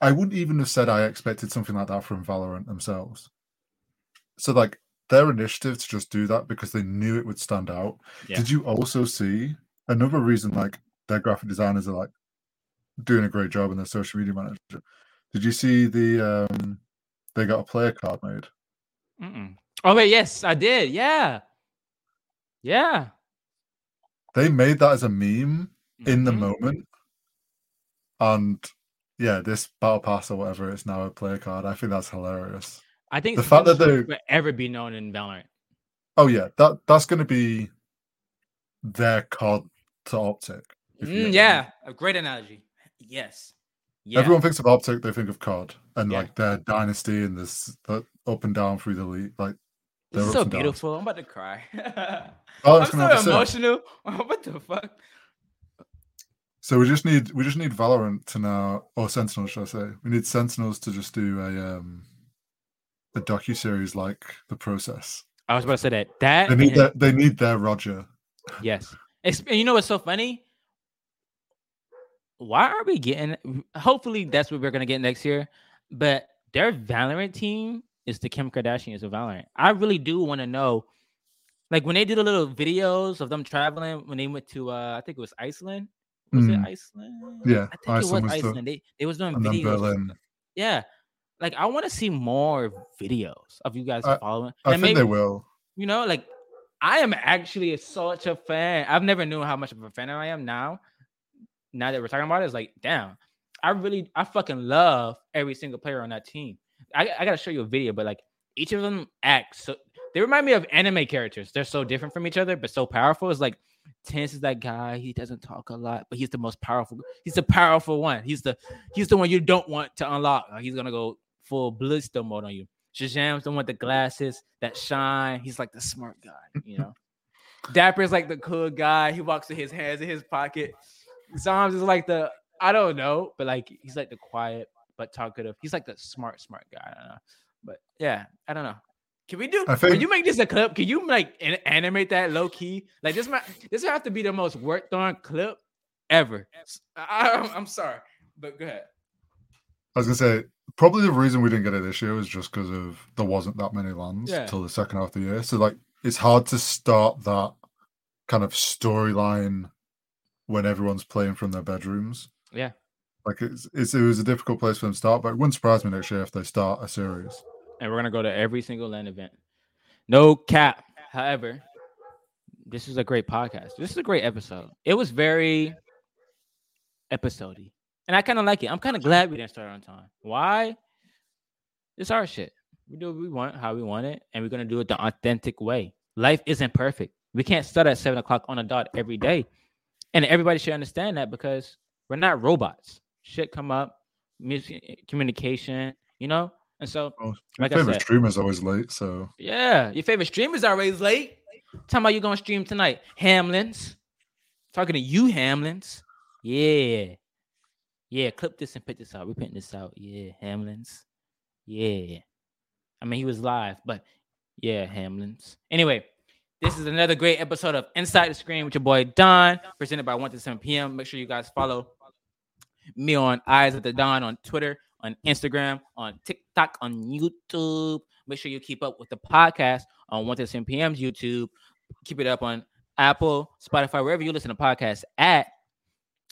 Speaker 7: I wouldn't even have said I expected something like that from Valorant themselves. So like their initiative to just do that because they knew it would stand out. Did you also see another reason like their graphic designers are like doing a great job in their social media manager? Did you see the um they got a player card made?
Speaker 2: Mm-mm. oh wait yes i did yeah yeah
Speaker 7: They made that as a meme in the
Speaker 2: Mhm.
Speaker 7: moment. And yeah, this battle pass or whatever it's now a player card. I think that's hilarious.
Speaker 2: I think
Speaker 7: The fact that they-
Speaker 2: will forever be known in Valorant.
Speaker 7: Oh yeah, that that's gonna be their card to OpTic. if you get what I
Speaker 2: Mm, yeah, a great analogy. Yes. Yeah.
Speaker 7: Everyone thinks of OpTic, they think of COD and
Speaker 2: Yeah.
Speaker 7: like their dynasty and this the up and down through the league. Like
Speaker 2: this is
Speaker 7: their
Speaker 2: so
Speaker 7: ups and downs.
Speaker 2: beautiful. I'm about to cry.
Speaker 7: Oh, I
Speaker 2: I'm so
Speaker 7: gonna have to say.
Speaker 2: emotional. what the fuck?
Speaker 7: So we just need we just need Valorant to now or Sentinels, should I say? We need Sentinels to just do a um a docu series like the process.
Speaker 2: I was about to say that. That
Speaker 7: They need
Speaker 2: and-
Speaker 7: their they need their Roger.
Speaker 2: Yes. And you know what's so funny? Why are we getting? Hopefully, that's what we're gonna get next year. But their Valorant team is the Kim Kardashians of Valorant. I really do want to know, like when they did the little videos of them traveling when they went to, uh I think it was Iceland. Was
Speaker 7: Mm.
Speaker 2: it Iceland?
Speaker 7: Yeah,
Speaker 2: I think
Speaker 7: Iceland
Speaker 2: it was
Speaker 7: was the-
Speaker 2: Iceland. They they was doing videos. Yeah, like I want to see more videos of you guys
Speaker 7: I-
Speaker 2: following.
Speaker 7: I
Speaker 2: And
Speaker 7: think they will.
Speaker 2: you know, like I am actually such a fan. I've never knew how much of a fan I am now. Now that we're talking about it, it's like, damn, I really, I fucking love every single player on that team. I, I gotta show you a video, but like each of them act so. They remind me of anime characters. They're so different from each other, but so powerful. It's like TenZ is that guy. He doesn't talk a lot, but he's the most powerful. He's the powerful one. He's the he's the one you don't want to unlock. He's gonna go full blister mode on you. ShahZaM's the one with the glasses that shine. He's like the smart guy, you know. dapr's like the cool guy. He walks with his hands in his pocket. zombs is like the I don't know, but like he's like the quiet but talkative. He's like the smart, smart guy. I don't know. But yeah, I don't know. Can we do
Speaker 7: I think-
Speaker 2: you make this a clip? Can you like an- animate that low key? Like this might this would have to be the most worked on clip ever. I, I'm sorry, but go ahead.
Speaker 7: I was gonna say probably the reason we didn't get it this year was just because of there wasn't that many LANs
Speaker 2: Yeah.
Speaker 7: till the second half of the year. So like it's hard to start that kind of storyline when everyone's playing from their bedrooms.
Speaker 2: Yeah.
Speaker 7: Like it's, it's it was a difficult place for them to start, but it wouldn't surprise me next year if they start a series.
Speaker 2: and we're gonna go to every single LAN event. No cap. However, this is a great podcast. This is a great episode. It was very episodey. And I kind of like it. I'm kind of glad we didn't start on time. Why? It's our shit. We do what we want, how we want it, and we're gonna do it the authentic way. Life isn't perfect. We can't start at seven o'clock on a dot every day, and everybody should understand that because we're not robots. Shit come up, music, communication, you know. And so, oh,
Speaker 7: Well,
Speaker 2: like
Speaker 7: my
Speaker 2: I
Speaker 7: favorite
Speaker 2: said,
Speaker 7: streamer's always late, so
Speaker 2: yeah, your favorite streamer's always late. Tell me how you gonna stream tonight, Hamlinz. Talking to you, Hamlinz. Yeah, yeah. Clip this and put this out. We're putting this out. Yeah, Hamlinz. Yeah. I mean, he was live, but yeah, Hamlinz. Anyway, this is another great episode of Inside the Screen with your boy Don, presented by 1 to 7 p.m. Make sure you guys follow me on Eyes of the Dawn on Twitter, on Instagram, on TikTok, on YouTube. Make sure you keep up with the podcast on 1 to 7 p.m.'s YouTube. Keep it up on Apple, Spotify, wherever you listen to podcasts at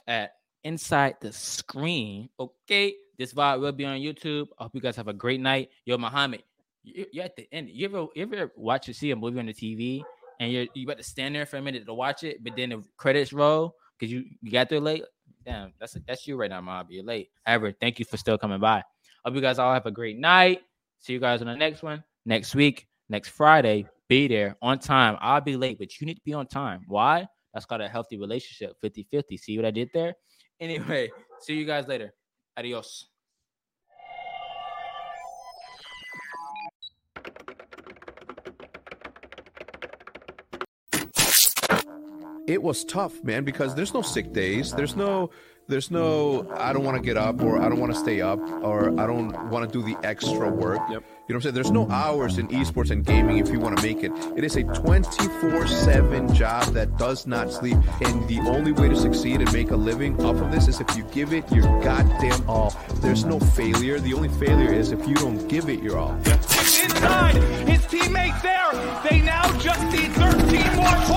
Speaker 2: at Inside the Screen. Okay, this vibe will be on YouTube. I hope you guys have a great night. Yo, Muhammad, you- you're at the end. You ever you ever watch or see a movie on the TV and you're you about to stand there for a minute to watch it, but then the credits roll because you, you got there late? Damn, that's that's you right now, Mob. You're late. However, thank you for still coming by. Hope you guys all have a great night. See you guys on the next one next week, next Friday. Be there on time. I'll be late, but you need to be on time. Why? That's called a healthy relationship 50 50. See what I did there? Anyway, see you guys later. Adios.
Speaker 1: It was tough, man, because there's no sick days. There's no there's no I don't want to get up or I don't want to stay up or I don't want to do the extra work. Yep. You know what I'm saying? There's no hours in esports and gaming if you want to make it. It is a 24/7 job that does not sleep and the only way to succeed and make a living off of this is if you give it your goddamn all. There's no failure. The only failure is if you don't give it your all.
Speaker 5: Inside, his teammates there. They now just need 13 more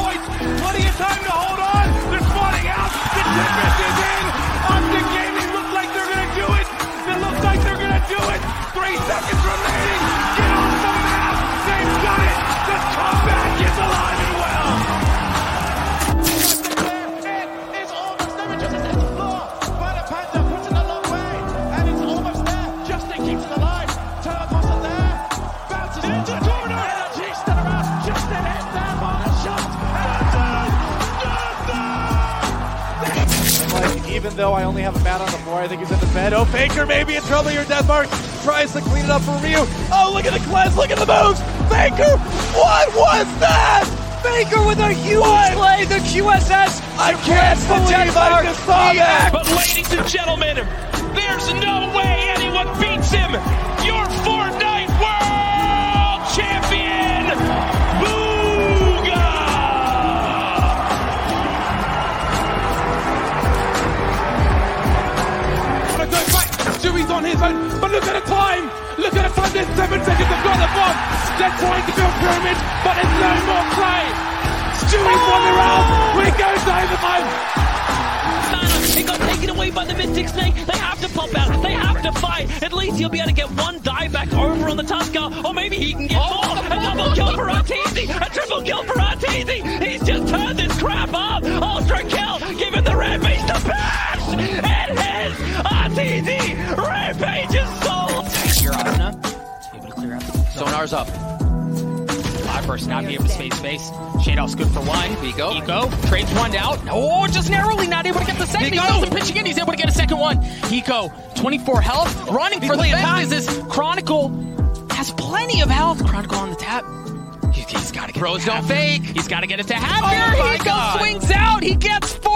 Speaker 4: though I only have a bat on the floor, I think he's in the bed. Oh, Faker maybe in trouble here. Denmark tries to clean it up for Ryu. Oh, look at the cleanse. Look at the moves. Faker, what was that? Faker with a huge play. The QSS. I can't believe I just saw that.
Speaker 3: But ladies and gentlemen, there's no way anyone beats him.
Speaker 5: But look at the time. Look at the time. There's seven seconds. They've got the bomb. They're trying to build pyramid, but there's no more play. Stewie's won the round. We go to overtime.
Speaker 3: It got taken away by the Mystic Snake. They have to pop out. They have to fight. At least he'll be able to get one die back over on the Tusker, or maybe he can get more. A double kill for Arteezy. A triple kill for Arteezy. He's just turned this crap up. Ultra kill. Give it the rampage Sold.
Speaker 6: Able to clear out. Sonar's up. Live burst not be able to space space. Shadows good for one. Eco. Eco. Trades one out. Oh, just narrowly not able to get the second. He goes and pitching in. He's able to get a second one. Eco, 24 health. Running for the fence is this Chronicle. Has plenty of health. Chronicle on the tap. He's, he's got to get Bros don't fake. He's got to get it to Hatfield.
Speaker 3: Oh
Speaker 6: he goes,
Speaker 3: God.
Speaker 6: swings out. He gets four.